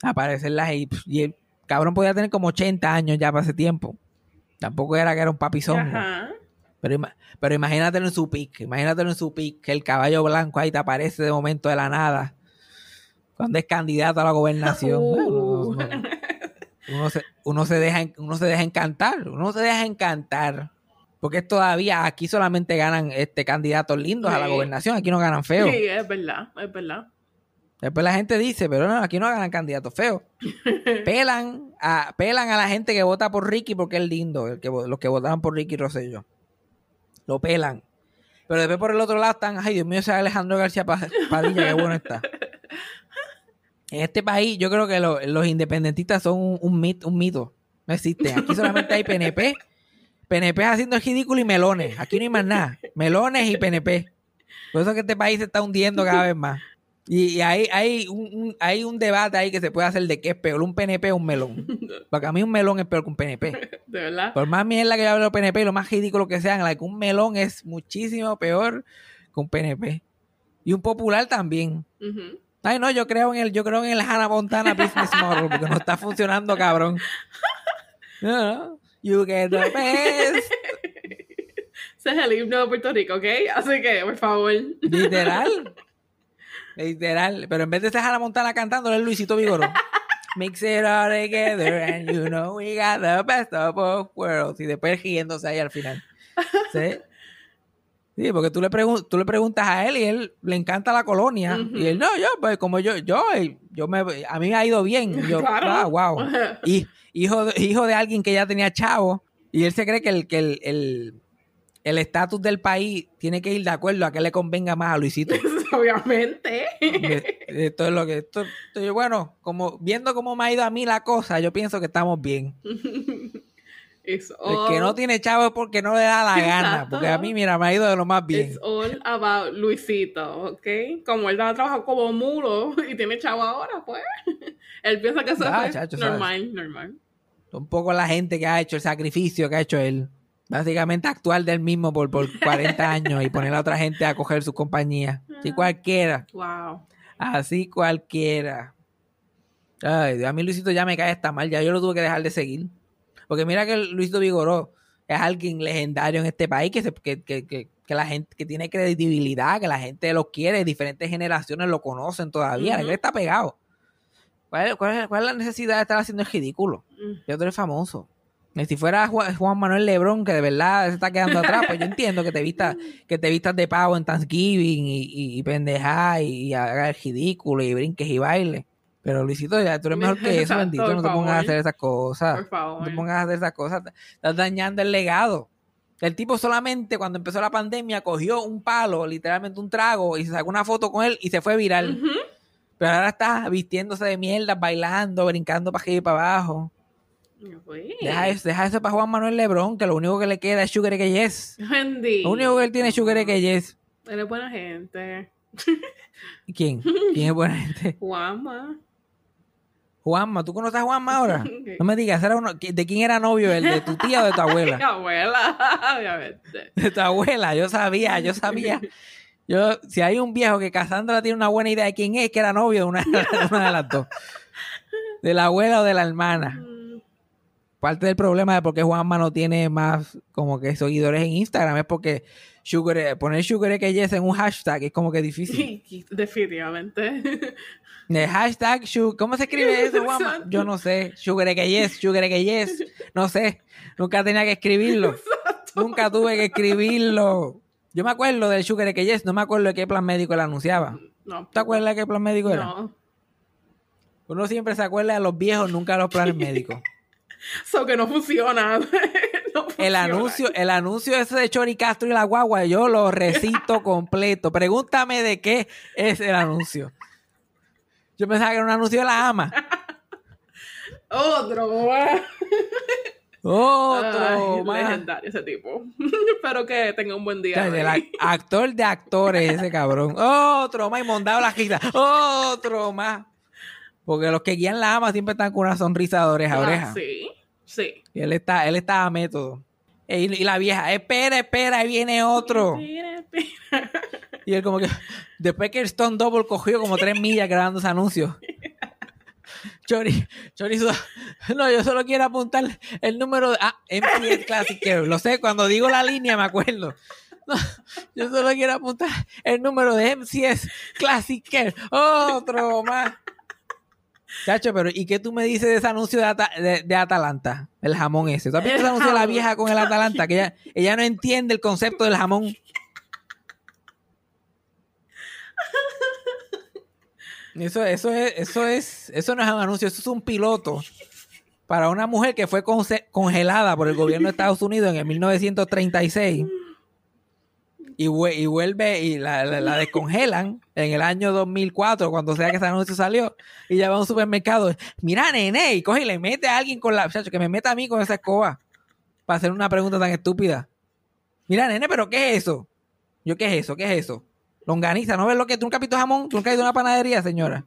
Aparecerlas ahí, pf, y el cabrón podía tener como 80 años ya para ese tiempo. Tampoco era que era un papizón. Pero, pero imagínatelo en su pick, imagínatelo en su pick, que el caballo blanco ahí te aparece de momento de la nada. Cuando es candidato a la gobernación. Uh. Bueno, uno se, uno se deja, uno se deja encantar, uno se deja encantar. Porque todavía aquí solamente ganan este candidatos lindos a la gobernación, aquí no ganan feos. Sí, es verdad, es verdad. Después la gente dice, pero no, aquí no ganan candidatos feos. pelan a, pelan a la gente que vota por Ricky porque es lindo, el que, los que votaron por Ricky Rosselló. Lo pelan. Pero después por el otro lado están, ay Dios mío, ese Alejandro García Pa- Padilla, qué bueno está. En este país yo creo que lo- los independentistas son un, un mit- un mito. No existen. Aquí solamente hay PNP, PNP haciendo el ridículo y melones. Aquí no hay más nada. Melones y PNP. Por eso que este país se está hundiendo cada vez más. Y, y hay, hay, un, un- hay un debate ahí que se puede hacer de qué es peor, un PNP o un melón. Porque a mí un melón es peor que un PNP. De verdad. Por más mierda que yo hable de los PNP y lo más ridículo que sean, like, un melón es muchísimo peor que un PNP. Y un popular también. Ujú. Ay, no, yo creo en el, yo creo en el Hannah Montana Business Model, porque no está funcionando, cabrón. No, no. You get the best. Ese es el himno de Puerto Rico, ¿ok? Así que, por favor. Literal. Literal. Pero en vez de ser Hannah Montana cantando, es Luisito Vigoró. Mix it all together and you know we got the best of both worlds. Y después riéndose ahí al final. ¿Sí? Sí, porque tú le, tú le preguntas a él y él le encanta la colonia. Y él, no, yo, pues como yo, yo, yo me, a mí me ha ido bien. Yo, Claro. ah, wow. Y, hijo, de, hijo de alguien que ya tenía chavo. Y él se cree que el que el, el, el estatus del país tiene que ir de acuerdo a que le convenga más a Luisito. Obviamente. Esto es lo que esto, esto- bueno, como viendo cómo me ha ido a mí la cosa, yo pienso que estamos bien. It's El que no tiene chavo es porque no le da la gana, porque a mí mira, me ha ido de lo más bien. it's all about Luisito, ¿ok? Como él va a trabajar como mulo y tiene chavo ahora, pues. Él piensa que eso Ah, es chacho, ¿sabes? normal, normal. Un poco la gente que ha hecho el sacrificio que ha hecho él. Básicamente actuar del mismo por, por 40 años y poner a otra gente a coger su compañía. Así cualquiera. Wow. Así cualquiera. Ay, a mí Luisito ya me cae hasta mal, ya yo lo tuve que dejar de seguir. Porque mira que Luisito Vigoró es alguien legendario en este país que, se- que, que, que, que la gente que tiene credibilidad, que la gente lo quiere, diferentes generaciones lo conocen todavía, Ujú. él está pegado. ¿Cuál es, cuál es- cuál es la necesidad de estar haciendo el ridículo? Mm. Ya tú eres famoso. Si fuera Juan, Manuel Lebrón, que de verdad se está quedando atrás, pues yo entiendo que te vistas, que te vistas de pavo en Thanksgiving y, y, y pendeja y, y haga el ridículo y brinques y bailes. Pero Luisito, ya tú eres mejor que eso, bendito. por No te pongas a hacer esas cosas. Por favor. No te pongas a hacer esas cosas. Estás dañando el legado. El tipo solamente cuando empezó la pandemia cogió un palo, literalmente un trago, y se sacó una foto con él y se fue viral. Ujú. Pero ahora está vistiéndose de mierda, bailando, brincando para arriba y para abajo. Uy. Deja eso, deja eso para Juan Manuel Lebrón, que lo único que le queda es Sugar que Yes. Lo único que él tiene es Sugar que Yes. Él es buena gente. ¿Y ¿Quién? ¿Quién es buena gente? Juanma. Juanma, ¿tú conoces a Juanma ahora? No me digas, ¿era uno- ¿de quién era novio él? ¿De tu tía o de tu Mi abuela? abuela, obviamente. De tu abuela, yo sabía, yo sabía. Yo, si hay un viejo que Cassandra tiene una buena idea de quién es, que era novio de una, de una de las dos. De la abuela o de la hermana. Parte del problema de por qué Juanma no tiene más como que seguidores en Instagram es porque Sugar, poner Sugar que Yes en un hashtag es como que difícil. Definitivamente. El hashtag, ¿cómo se escribe eso, Juanma? Yo no sé. Sugar que Yes, Sugar que Yes. No sé. Nunca tenía que escribirlo. Nunca tuve que escribirlo. Yo me acuerdo del Sugar que Yes, no me acuerdo de qué plan médico él anunciaba. No. ¿Te acuerdas de qué plan médico era? No. Uno siempre se acuerda de los viejos, nunca de los planes médicos. So que no funciona. No El anuncio, el anuncio ese de Chori Castro y la guagua, yo lo recito completo. Pregúntame de qué es el anuncio. Yo pensaba que era un anuncio de la ama. Otro. Otro Ay, más. legendario ese tipo. Espero que tenga un buen O día. sea, el actor de actores, ese cabrón. Otro más, y mondado la gita. Otro más. Porque los que guían la ama siempre están con una sonrisa de oreja a Ah, oreja. sí, sí. Y él está, él está a método. E- Y, y la vieja, espera, espera, ahí viene otro. Mira, mira. Y él como que, después que el Stone Double cogió como tres millas grabando ese anuncio. Chori, Chori, no, yo solo quiero apuntar el número de, ah, MCS Classic Care. Lo sé, cuando digo la línea me acuerdo. No, yo solo quiero apuntar el número de MCS Classic Care. Otro más. Chacho, pero ¿y qué tú me dices de ese anuncio de, Ata- de- de Atalanta? El jamón ese. ¿Tú has visto ese anuncio de la vieja con el Atalanta? Que ella, ella no entiende el concepto del jamón. Eso, eso es, eso es, eso no es un anuncio, eso es un piloto para una mujer que fue congelada por el gobierno de Estados Unidos en el 1936 y, y vuelve y la, la- la descongelan en el año 2004 cuando sea que ese anuncio salió y ya va a un supermercado mira nene y coge y le mete a alguien con la que me meta a mí con esa escoba para hacer una pregunta tan estúpida. Mira, nene, pero ¿qué es eso? Yo, ¿qué es eso? ¿Qué es eso? Longaniza, ¿no ves lo que tú nunca has jamón? ¿Tú nunca ido a una panadería, señora?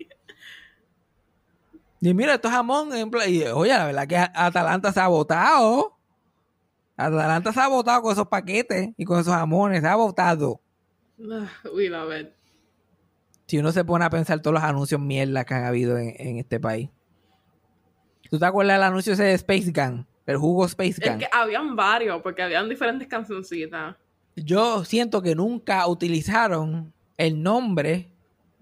Y mira, esto es jamón. en Y, oye, la verdad que Atalanta se ha botado. Atalanta se ha botado con esos paquetes y con esos jamones. Se ha botado. Ah, We love it. Si uno se pone a pensar todos los anuncios mierda que han habido en, en este país. ¿Tú te acuerdas del anuncio ese de Space Gun? El jugo Space Es Gun. que habían varios, porque habían diferentes cancioncitas. Yo siento que nunca utilizaron el nombre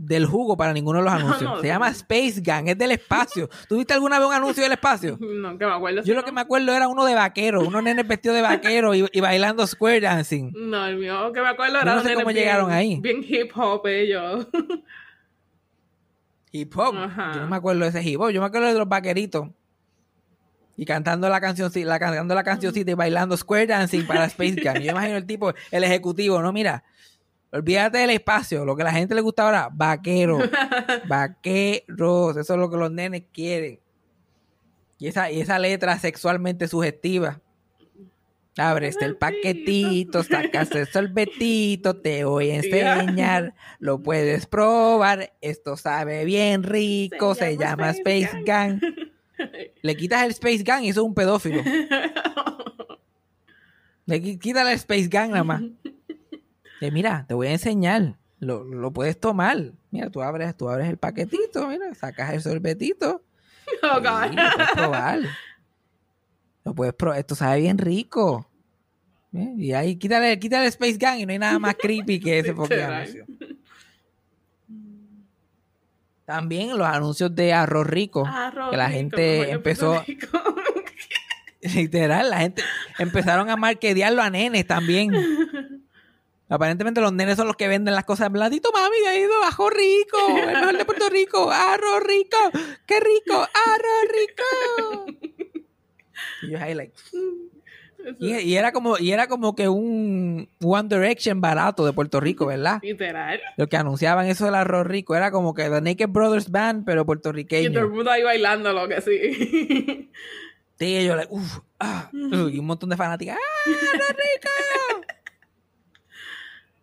del jugo para ninguno de los anuncios. no, Se no. llama Space Gun, es del espacio. ¿Tuviste alguna vez un anuncio del espacio? No, que me acuerdo. Yo lo que me acuerdo era uno de vaquero, unos nenes vestidos de vaquero y, y bailando square dancing. No, el mío que me acuerdo Yo era no sé cómo llegaron ahí. Bien hip hop ellos. Hip hop. Ajá. Yo no me acuerdo de ese hip hop. Yo me acuerdo de los vaqueritos. Y cantando la canción, la, cantando la cancioncita y bailando square dancing para Space Gun. Yo imagino el tipo, el ejecutivo, no, mira, olvídate del espacio. Lo que a la gente le gusta ahora, vaquero. Vaqueros. Eso es lo que los nenes quieren. Y esa, y esa letra sexualmente sugestiva. Abres el paquetito, sacas el sorbetito, te voy a enseñar, lo puedes probar, esto sabe bien rico, se, Se llama Space Gun. Le quitas el Space Gun y eso es un pedófilo. Le qui- quítale el Space Gun nada más. Eh, mira, te voy a enseñar, lo, lo puedes tomar. Mira, tú abres, tú abres el paquetito, mira, sacas el sorbetito. Oh, y God. lo puedes probar. Lo puedes probar, esto sabe bien rico. ¿Eh? Y ahí quítale, quítale Space Gun y no hay nada más creepy que ese Literal. anuncio. También los anuncios de arroz rico. Arroz que la rico, gente de empezó, literal, la gente empezaron a marquetearlo a nenes también. Aparentemente los nenes son los que venden las cosas. Blandito, mami, ha ido rico, el mejor de Puerto Rico, arroz rico, qué rico, arroz rico. Y yo ahí like, y, y era como, y era como que un One Direction barato de Puerto Rico, ¿verdad? Literal. Los que anunciaban eso del arroz rico era como que The Naked Brothers Band, pero Y todo el puertorriqueño. mundo ahí bailando lo que sí. Sí, ellos, like, uf, ah, y un montón de fanáticas. ¡Ah, arroz rico!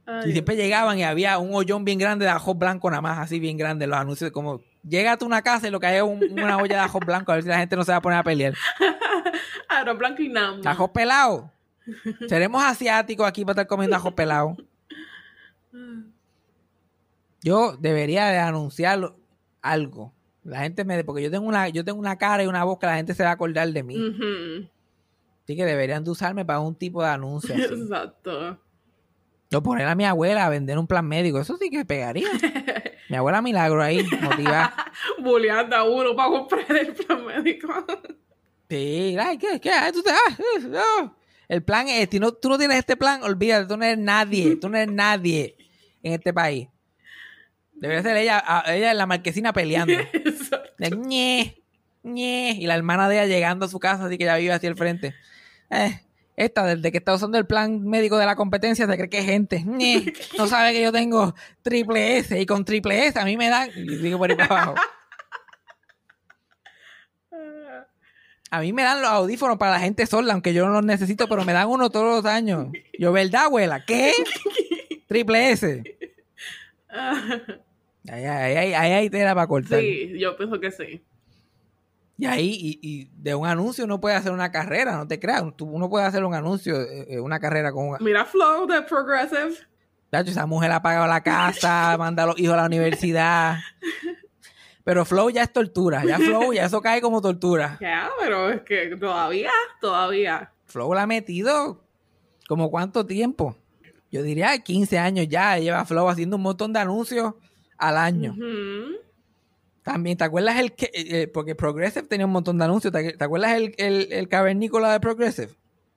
Ay, Y siempre llegaban y había un hoyón bien grande de ajo blanco nada más, así bien grande, los anuncios como llega a una casa y lo que hay es un- una olla de ajo blanco, a ver si la gente no se va a poner a pelear. Arroz blanco y nada. Ajo pelado. Seremos asiáticos aquí para estar comiendo ajo pelado. Yo debería de anunciar algo. La gente me porque yo tengo una yo tengo una cara y una voz que la gente se va a acordar de mí. Así que deberían de usarme para un tipo de anuncio así. Exacto. O poner a mi abuela a vender un plan médico. Eso sí que pegaría. mi abuela milagro ahí, motivada. Bulleando a uno para comprar el plan médico. Sí, ay, ¿qué? ¿Qué? Ay, tú te- ah, eh, no. El plan es, si no, tú no tienes este plan, olvídate, tú no eres nadie, tú no eres nadie en este país. Debería ser ella, ella en la marquesina peleando. De, ñe, ñe, y la hermana de ella llegando a su casa, así que ella vive hacia el frente. Eh, esta, desde que está usando el plan médico de la competencia, se cree que es gente. No sabe que yo tengo triple S, y con triple S a mí me dan, y sigo por ahí para abajo. A mí me dan los audífonos para la gente sorda, aunque yo no los necesito, pero me dan uno todos los años. Yo, ¿verdad, abuela? ¿Qué? Triple S. Ahí, ahí, ahí, ahí hay tela para cortar. Sí, yo pienso que sí. Y ahí, y, y de un anuncio uno puede hacer una carrera, no te creas. Uno puede hacer un anuncio, eh, eh, una carrera con un... Mira Flow de Progressive. Tacho, esa mujer ha pagado la casa, manda a los hijos a la universidad. Pero Flow ya es tortura. Ya Flow, ya eso cae como tortura. Ya, pero es que todavía, todavía. Flow la ha metido como cuánto tiempo. Yo diría 15 años ya. Lleva Flow haciendo un montón de anuncios al año. Ujú. También, ¿te acuerdas el que, eh, porque Progressive tenía un montón de anuncios, ¿te, te acuerdas el, el, el cavernícola de Progressive?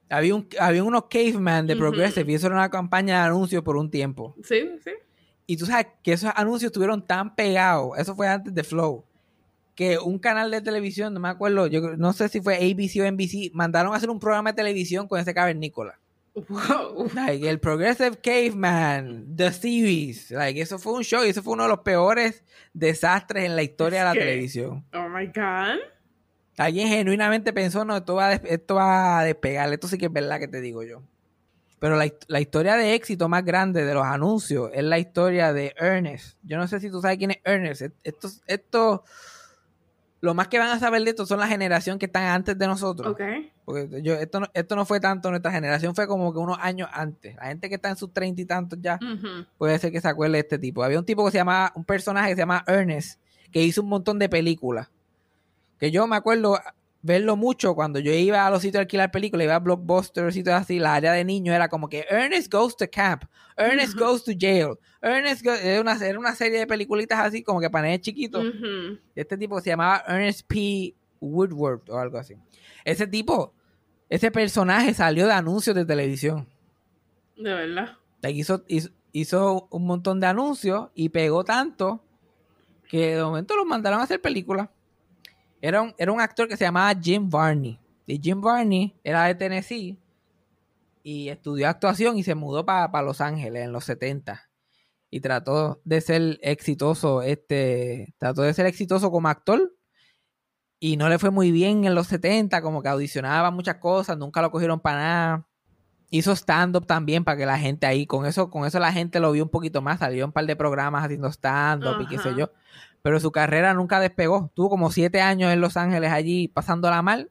Había, un, había unos caveman de. Progressive y eso era una campaña de anuncios por un tiempo. Sí, sí. Y tú sabes que esos anuncios estuvieron tan pegados, eso fue antes de Flow, que un canal de televisión, no me acuerdo, yo no sé si fue ABC o NBC, mandaron a hacer un programa de televisión con ese cavernícola. Wow. Like, el Progressive Caveman, The Series. Like, eso fue un show y eso fue uno de los peores desastres en la historia de la televisión. Oh my God. Alguien genuinamente pensó, no, esto va, a esto va a despegar. Esto sí que es verdad que te digo yo. Pero la, la historia de éxito más grande de los anuncios es la historia de Ernest. Yo no sé si tú sabes quién es Ernest. Estos, esto, lo más que van a saber de esto son la generación que están antes de nosotros. Ok. Porque yo, esto, no, esto no fue tanto nuestra generación, fue como que unos años antes. La gente que está en sus treinta y tantos ya puede ser que se acuerde de este tipo. Había un tipo que se llamaba, un personaje que se llama Ernest, que hizo un montón de películas. Que yo me acuerdo verlo mucho cuando yo iba a los sitios de alquilar películas, iba a Blockbuster, sitios así, la área de niños era como que Ernest goes to camp, Ernest goes to jail, Ernest go- era, una, era una serie de peliculitas así como que para nenes chiquitos. Este tipo se llamaba Ernest P. Woodward o algo así. Ese tipo, ese personaje salió de anuncios de televisión. De verdad. Hizo, hizo, hizo un montón de anuncios y pegó tanto que de momento los mandaron a hacer películas. Era un, era un actor que se llamaba Jim Varney. Y Jim Varney era de Tennessee y estudió actuación y se mudó para Los Ángeles en los 70. Y trató de ser exitoso, este, trató de ser exitoso como actor y no le fue muy bien en los 70, como que audicionaba muchas cosas, nunca lo cogieron para nada hizo stand-up también para que la gente ahí, con eso, con eso la gente lo vio un poquito más, salió un par de programas haciendo stand-up y qué sé yo. Pero su carrera nunca despegó. Tuvo como siete años en Los Ángeles allí pasándola mal.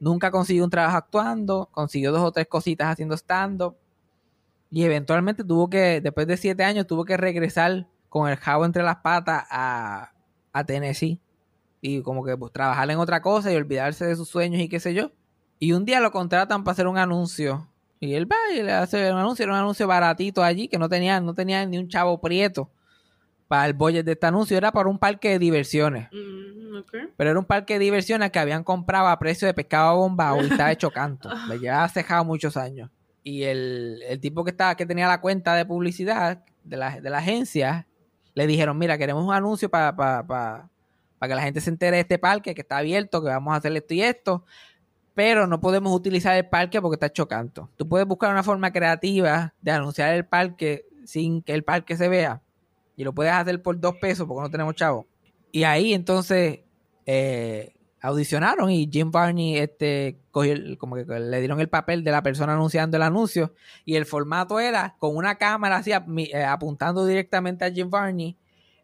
Nunca consiguió un trabajo actuando, consiguió dos o tres cositas haciendo stand-up. Y eventualmente tuvo que, después de siete años, tuvo que regresar con el jabo entre las patas a, a Tennessee. Y como que pues, trabajar en otra cosa y olvidarse de sus sueños y qué sé yo. Y un día lo contratan para hacer un anuncio. Y él va y le hace un anuncio, era un anuncio baratito allí, que no tenía, no tenía ni un chavo prieto para el budget de este anuncio. Era para un parque de diversiones. Mm. Pero era un parque de diversiones que habían comprado a precio de pescado bombado y estaba hecho canto. Le llevaba cejado muchos años. Y el, el tipo que estaba, que tenía la cuenta de publicidad de la, de la agencia, le dijeron, mira, queremos un anuncio para para para para que la gente se entere de este parque, que está abierto, que vamos a hacer esto y esto, pero no podemos utilizar el parque porque está hecho canto. Tú puedes buscar una forma creativa de anunciar el parque sin que el parque se vea. Y lo puedes hacer por dos pesos porque no tenemos chavo. Y ahí entonces eh, audicionaron y Jim Varney este, cogió como que le dieron el papel de la persona anunciando el anuncio y el formato era con una cámara así eh, apuntando directamente a Jim Varney.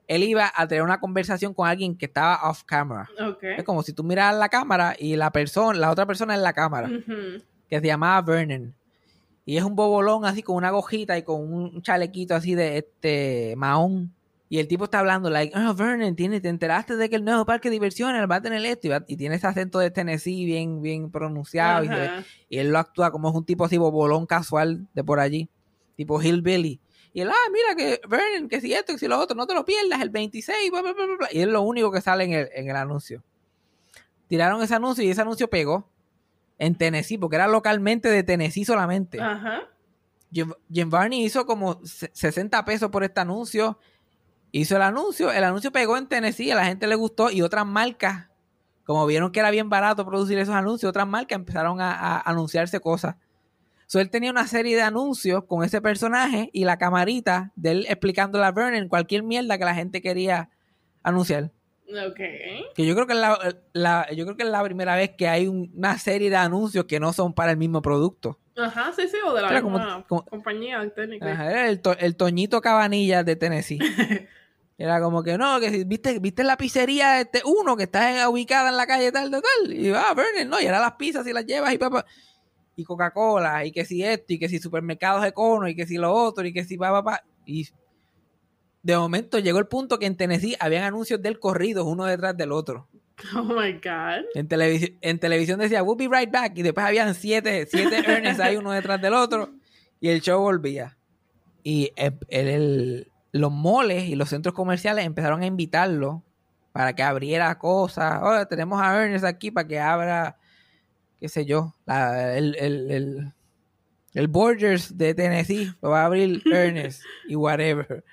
Él iba a tener una conversación con alguien que estaba off camera. Ok. Es como si tú miras la cámara y la persona, la otra persona en la cámara, que se llamaba Vernon. Y es un bobolón así con una gojita y con un chalequito así de este mahón. Y el tipo está hablando, like, oh, Vernon, ¿tienes, ¿te enteraste de que el nuevo parque de diversiones va a tener esto? Y, va- y tiene ese acento de Tennessee bien, bien pronunciado. Y, y él lo actúa como es un tipo así bobolón casual de por allí. Tipo Hillbilly. Y él, ah, mira que Vernon, que si esto, que si lo otro, no te lo pierdas, el 26, bla, bla, bla. Y es lo único que sale en el, en el anuncio. Tiraron ese anuncio y ese anuncio pegó en Tennessee, porque era localmente de Tennessee solamente. Ajá. Jim, Jim Varney hizo como se- 60 pesos por este anuncio. Hizo el anuncio, el anuncio pegó en Tennessee, a la gente le gustó y otras marcas, como vieron que era bien barato producir esos anuncios, otras marcas empezaron a, a anunciarse cosas. So, él tenía una serie de anuncios con ese personaje y la camarita de él explicándole a Vernon cualquier mierda que la gente quería anunciar. Ok. Que yo creo que es la, la- yo creo que es la primera vez que hay un- una serie de anuncios que no son para el mismo producto. Ajá, sí, sí, o de la Era como- misma como- compañía técnica. Ajá, era el, to- el Toñito Cabanillas de Tennessee. Era como que no, que viste, viste la pizzería este uno que está en- ubicada en la calle tal de tal. Y ah, Vernon, no, y ahora las pizzas si las llevas y papá. Y Coca-Cola, y que si esto, y que si supermercados Econo, y que si lo otro, y que si papá, papá. Y de momento llegó el punto que en Tennessee habían anuncios del corrido uno detrás del otro. Oh my God. En, televisión en televisión decía, we'll be right back. Y después habían siete, siete Ernest ahí uno detrás del otro. Y el show volvía. Y el- el- los moles y los centros comerciales empezaron a invitarlo para que abriera cosas. Oye, tenemos a Ernest aquí para que abra, qué sé yo, la- el, el, el, el Borgers de Tennessee. Lo va a abrir Ernest y whatever.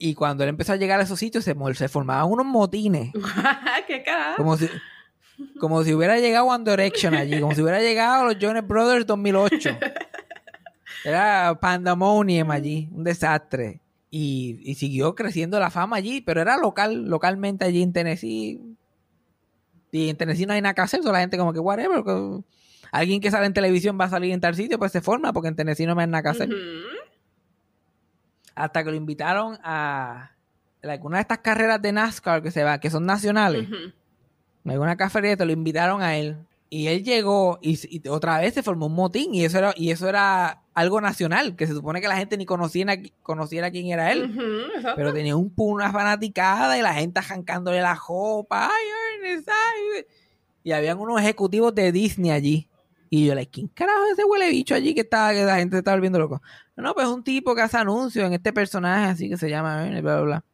Y cuando él empezó a llegar a esos sitios, se, se formaban unos motines. ¿Qué cara? Como si, como si hubiera llegado One Direction allí, como si hubiera llegado los Jonas Brothers 2008. Era pandemonium allí, un desastre. Y, y siguió creciendo la fama allí, pero era local, localmente allí en Tennessee. Y en Tennessee no hay nada que hacer, solo la gente como que whatever. que alguien que sale en televisión va a salir en tal sitio, pues se forma, porque en Tennessee no hay nada que hacer. Hasta que lo invitaron a like, una de estas carreras de NASCAR que se va, que son nacionales. Ujú. En alguna cafetería lo invitaron a él. Y él llegó y, y otra vez se formó un motín. Y eso era, y eso era algo nacional, que se supone que la gente ni conociera, conociera quién era él. Pero tenía un, una fanaticada y la gente arrancándole la jopa. ¡Ay, Y habían unos ejecutivos de Disney allí. Y yo, like, ¿quién carajo es ese huele bicho allí que está, que la gente está volviendo loco? No, pues es un tipo que hace anuncios en este personaje así que se llama Ernest, bla, bla, bla.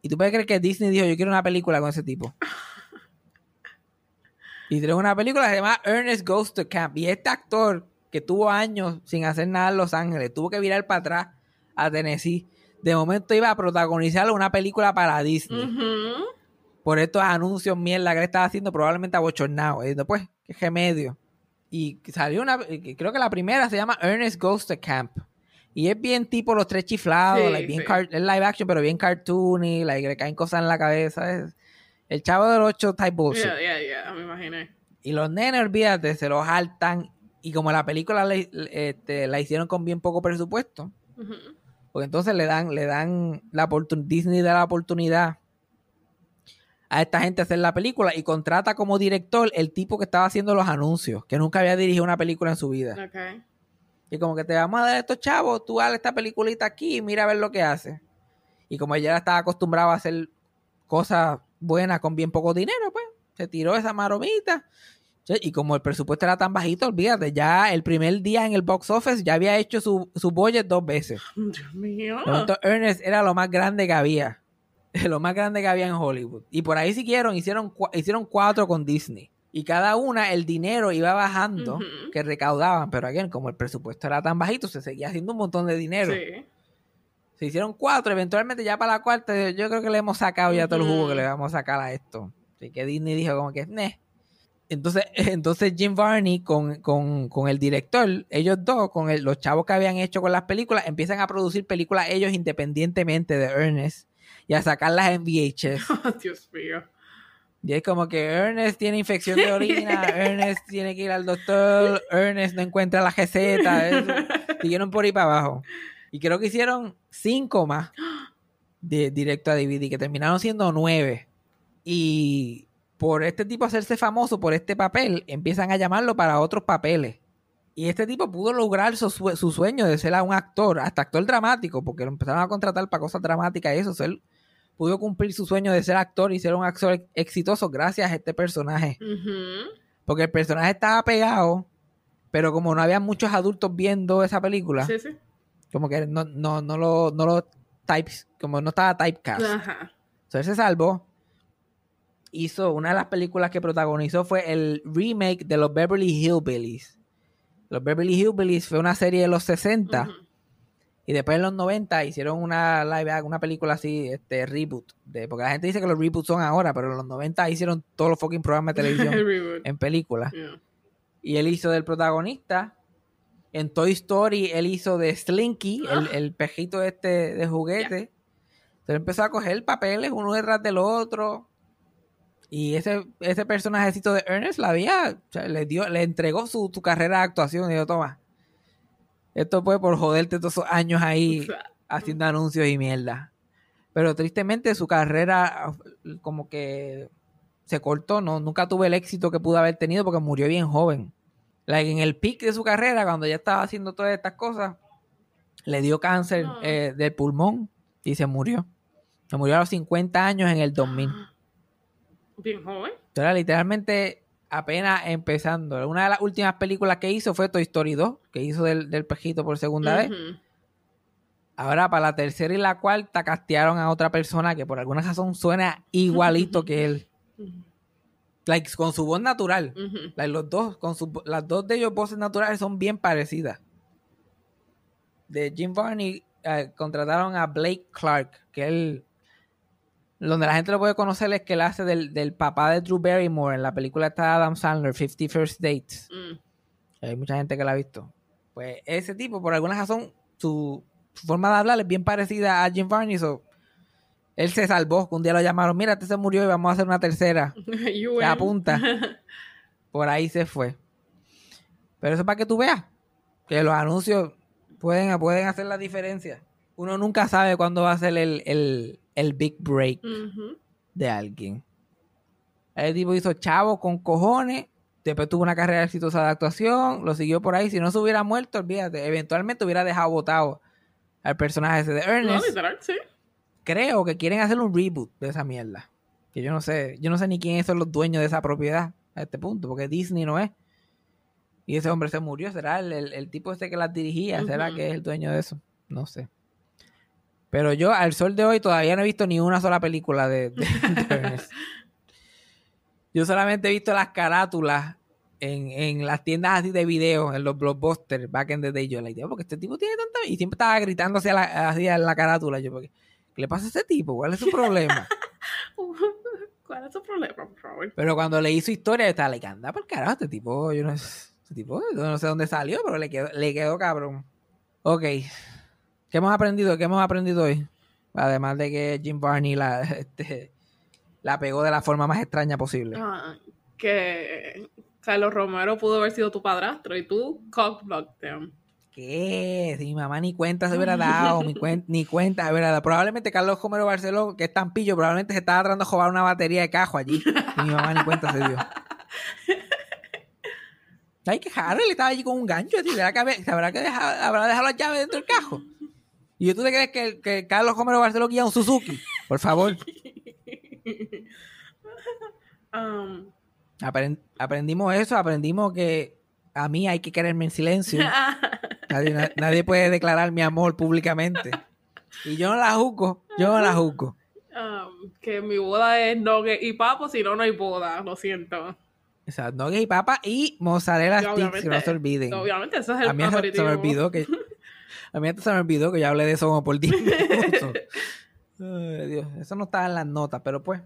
Y tú puedes creer que Disney dijo, yo quiero una película con ese tipo. y tenemos una película que se llama Ernest Goes to Camp. Y este actor que tuvo años sin hacer nada en Los Ángeles, tuvo que virar para atrás a Tennessee. De momento iba a protagonizar una película para Disney. Por estos anuncios mierda que le estaba haciendo, probablemente abochornado. Y después, qué remedio. Y salió una, creo que la primera se llama Ernest Goes to Camp. Y es bien tipo los tres chiflados, Sí, like, bien sí. car- es live action, pero bien cartoony, like, le caen cosas en la cabeza. Es el chavo del 8 type bullshit. Yeah, yeah, yeah, me imaginé. Y los nenes, olvídate, se los saltan. Y como la película este, la hicieron con bien poco presupuesto, porque entonces le dan, le dan la Disney da la oportunidad a esta gente a hacer la película y contrata como director el tipo que estaba haciendo los anuncios, que nunca había dirigido una película en su vida. Y como que te vamos a dar estos chavos, tú haz esta peliculita aquí y mira a ver lo que hace. Y como ella estaba acostumbrada a hacer cosas buenas con bien poco dinero, pues se tiró esa maromita. Y como el presupuesto era tan bajito, olvídate, ya el primer día en el box office ya había hecho su, su budget dos veces. Dios mío. Momento, Ernest era lo más grande que había. Lo más grande que había en Hollywood. Y por ahí siguieron, hicieron, hicieron cuatro con Disney. Y cada una, el dinero iba bajando que recaudaban. Pero again, como el presupuesto era tan bajito, se seguía haciendo un montón de dinero. Sí. Se hicieron cuatro, eventualmente ya para la cuarta, yo creo que le hemos sacado ya todo el jugo que le vamos a sacar a esto. Así que Disney dijo como que, "Neh". Entonces, entonces Jim Varney con, con- con el director, ellos dos, con el- los chavos que habían hecho con las películas, empiezan a producir películas ellos independientemente de Ernest y a sacarlas en VHS. Oh, Dios mío. Y es como que Ernest tiene infección de orina, Ernest tiene que ir al doctor, Ernest no encuentra la receta, eso. siguieron por ahí para abajo. Y creo que hicieron cinco más de directo a DVD, que terminaron siendo nueve. Y por este tipo hacerse famoso por este papel, empiezan a llamarlo para otros papeles. Y este tipo pudo lograr su, sue- su sueño de ser un actor, hasta actor dramático, porque lo empezaron a contratar para cosas dramáticas y eso. Pudo cumplir su sueño de ser actor y ser un actor exitoso gracias a este personaje. Porque el personaje estaba pegado, pero como no había muchos adultos viendo esa película, Sí, sí. como que no, no, no lo, no lo types, como no estaba typecast. Ajá. Él se salvó. Hizo una de las películas que protagonizó fue el remake de los Beverly Hillbillies. Los Beverly Hillbillies fue una serie de los 60 Ujú. Y después en los 90 hicieron una live una película así, este reboot. De, porque la gente dice que los reboots son ahora, pero en los 90 hicieron todos los fucking programas de televisión en películas. Yeah. Y él hizo del protagonista. En Toy Story, él hizo de Slinky, el, el pejito este de juguete. Entonces empezó a coger papeles uno detrás del otro. Y ese, ese personajecito de Ernest la había, o sea, le dio, le entregó su, su carrera de actuación y dijo, toma. Esto fue por joderte todos esos años ahí haciendo anuncios y mierda. Pero tristemente su carrera como que se cortó, no nunca tuvo el éxito que pudo haber tenido porque murió bien joven. Like, en el pic de su carrera, cuando ya estaba haciendo todas estas cosas, le dio cáncer Ah. eh, del pulmón y se murió. Se murió a los 50 años en el 2000. Bien joven. Era literalmente apenas empezando. Una de las últimas películas que hizo fue Toy Story 2, que hizo del, del pejito por segunda vez. Ahora, para la tercera y la cuarta, castearon a otra persona que por alguna razón suena igualito que él. Like, con su voz natural. Ujú. Like, los dos, con su, las dos de ellos voces naturales son bien parecidas. De Jim Varney eh, contrataron a Blake Clark, que él. Donde la gente lo puede conocer es que él hace del, del papá de Drew Barrymore en la película esta de Adam Sandler, 50 First Dates. Mm. Hay mucha gente que la ha visto. Pues ese tipo, por alguna razón, su, su forma de hablar es bien parecida a Jim Varney. so, Él se salvó, que un día lo llamaron, mira, este se murió y vamos a hacer una tercera. Se apunta. Por ahí se fue. Pero eso es para que tú veas que los anuncios pueden, pueden hacer la diferencia. Uno nunca sabe cuándo va a ser el, el, el big break de alguien. El tipo hizo chavo con cojones. Después tuvo una carrera exitosa de actuación. Lo siguió por ahí. Si no se hubiera muerto, olvídate. Eventualmente hubiera dejado votado al personaje ese de No, Ernest. literal, sí. Creo que quieren hacer un reboot de esa mierda. Que yo no sé. Yo no sé ni quiénes son los dueños de esa propiedad a este punto. Porque Disney no es. Y ese hombre se murió. ¿Será el, el- el tipo este que las dirigía? ¿Será que es el dueño de eso? No sé. Pero yo al sol de hoy todavía no he visto ni una sola película de, de- de Ernest. Yo solamente he visto las carátulas en, en las tiendas así de video, en los blockbusters, back in the day. Yo la idea, porque este tipo tiene tanta... Y siempre estaba gritando hacia la, hacia la carátula. Yo, porque, ¿qué le pasa a ese tipo? ¿Cuál es su problema? ¿Cuál es tu problema, por favor? Pero cuando leí su historia, yo estaba like, anda por carajo, este tipo, yo no, este tipo, yo no sé dónde salió, pero le quedó, le quedó cabrón. Ok. ¿Qué hemos aprendido? ¿Qué hemos aprendido hoy? Además de que Jim Barney la, este, la pegó de la forma más extraña posible. Ah, que Carlos Romero pudo haber sido tu padrastro y tú cockblocked them. ¿Qué? Si mi mamá ni cuenta se hubiera dado, ni, cuen- ni cuenta se hubiera dado. Probablemente Carlos Homero Barceló, que es tan pillo, probablemente se estaba tratando de jugar una batería de cajo allí. Y mi mamá ni cuenta se dio. Ay, que Harold estaba allí con un gancho, tío. ¿Será que había- ¿Sabrá que deja- habrá dejado las llaves dentro del cajo? ¿Y tú te crees que, que Carlos Homero Barceló guía un Suzuki? Por favor. Um, Apren- aprendimos eso, aprendimos que a mí hay que quererme en silencio. Nadie, na- nadie puede declarar mi amor públicamente. Y yo no la juzgo, yo no la juzgo. um, que mi boda es nugget y papo, si no, no hay boda, lo siento. O sea, nuggets y papa y mozzarella sticks, que no se olviden. Obviamente, ese es el A mí hasta se me olvidó que a mí hasta se me olvidó que yo hablé de eso como por 10 minutos. Ay, Dios, eso no estaba en las notas, pero pues,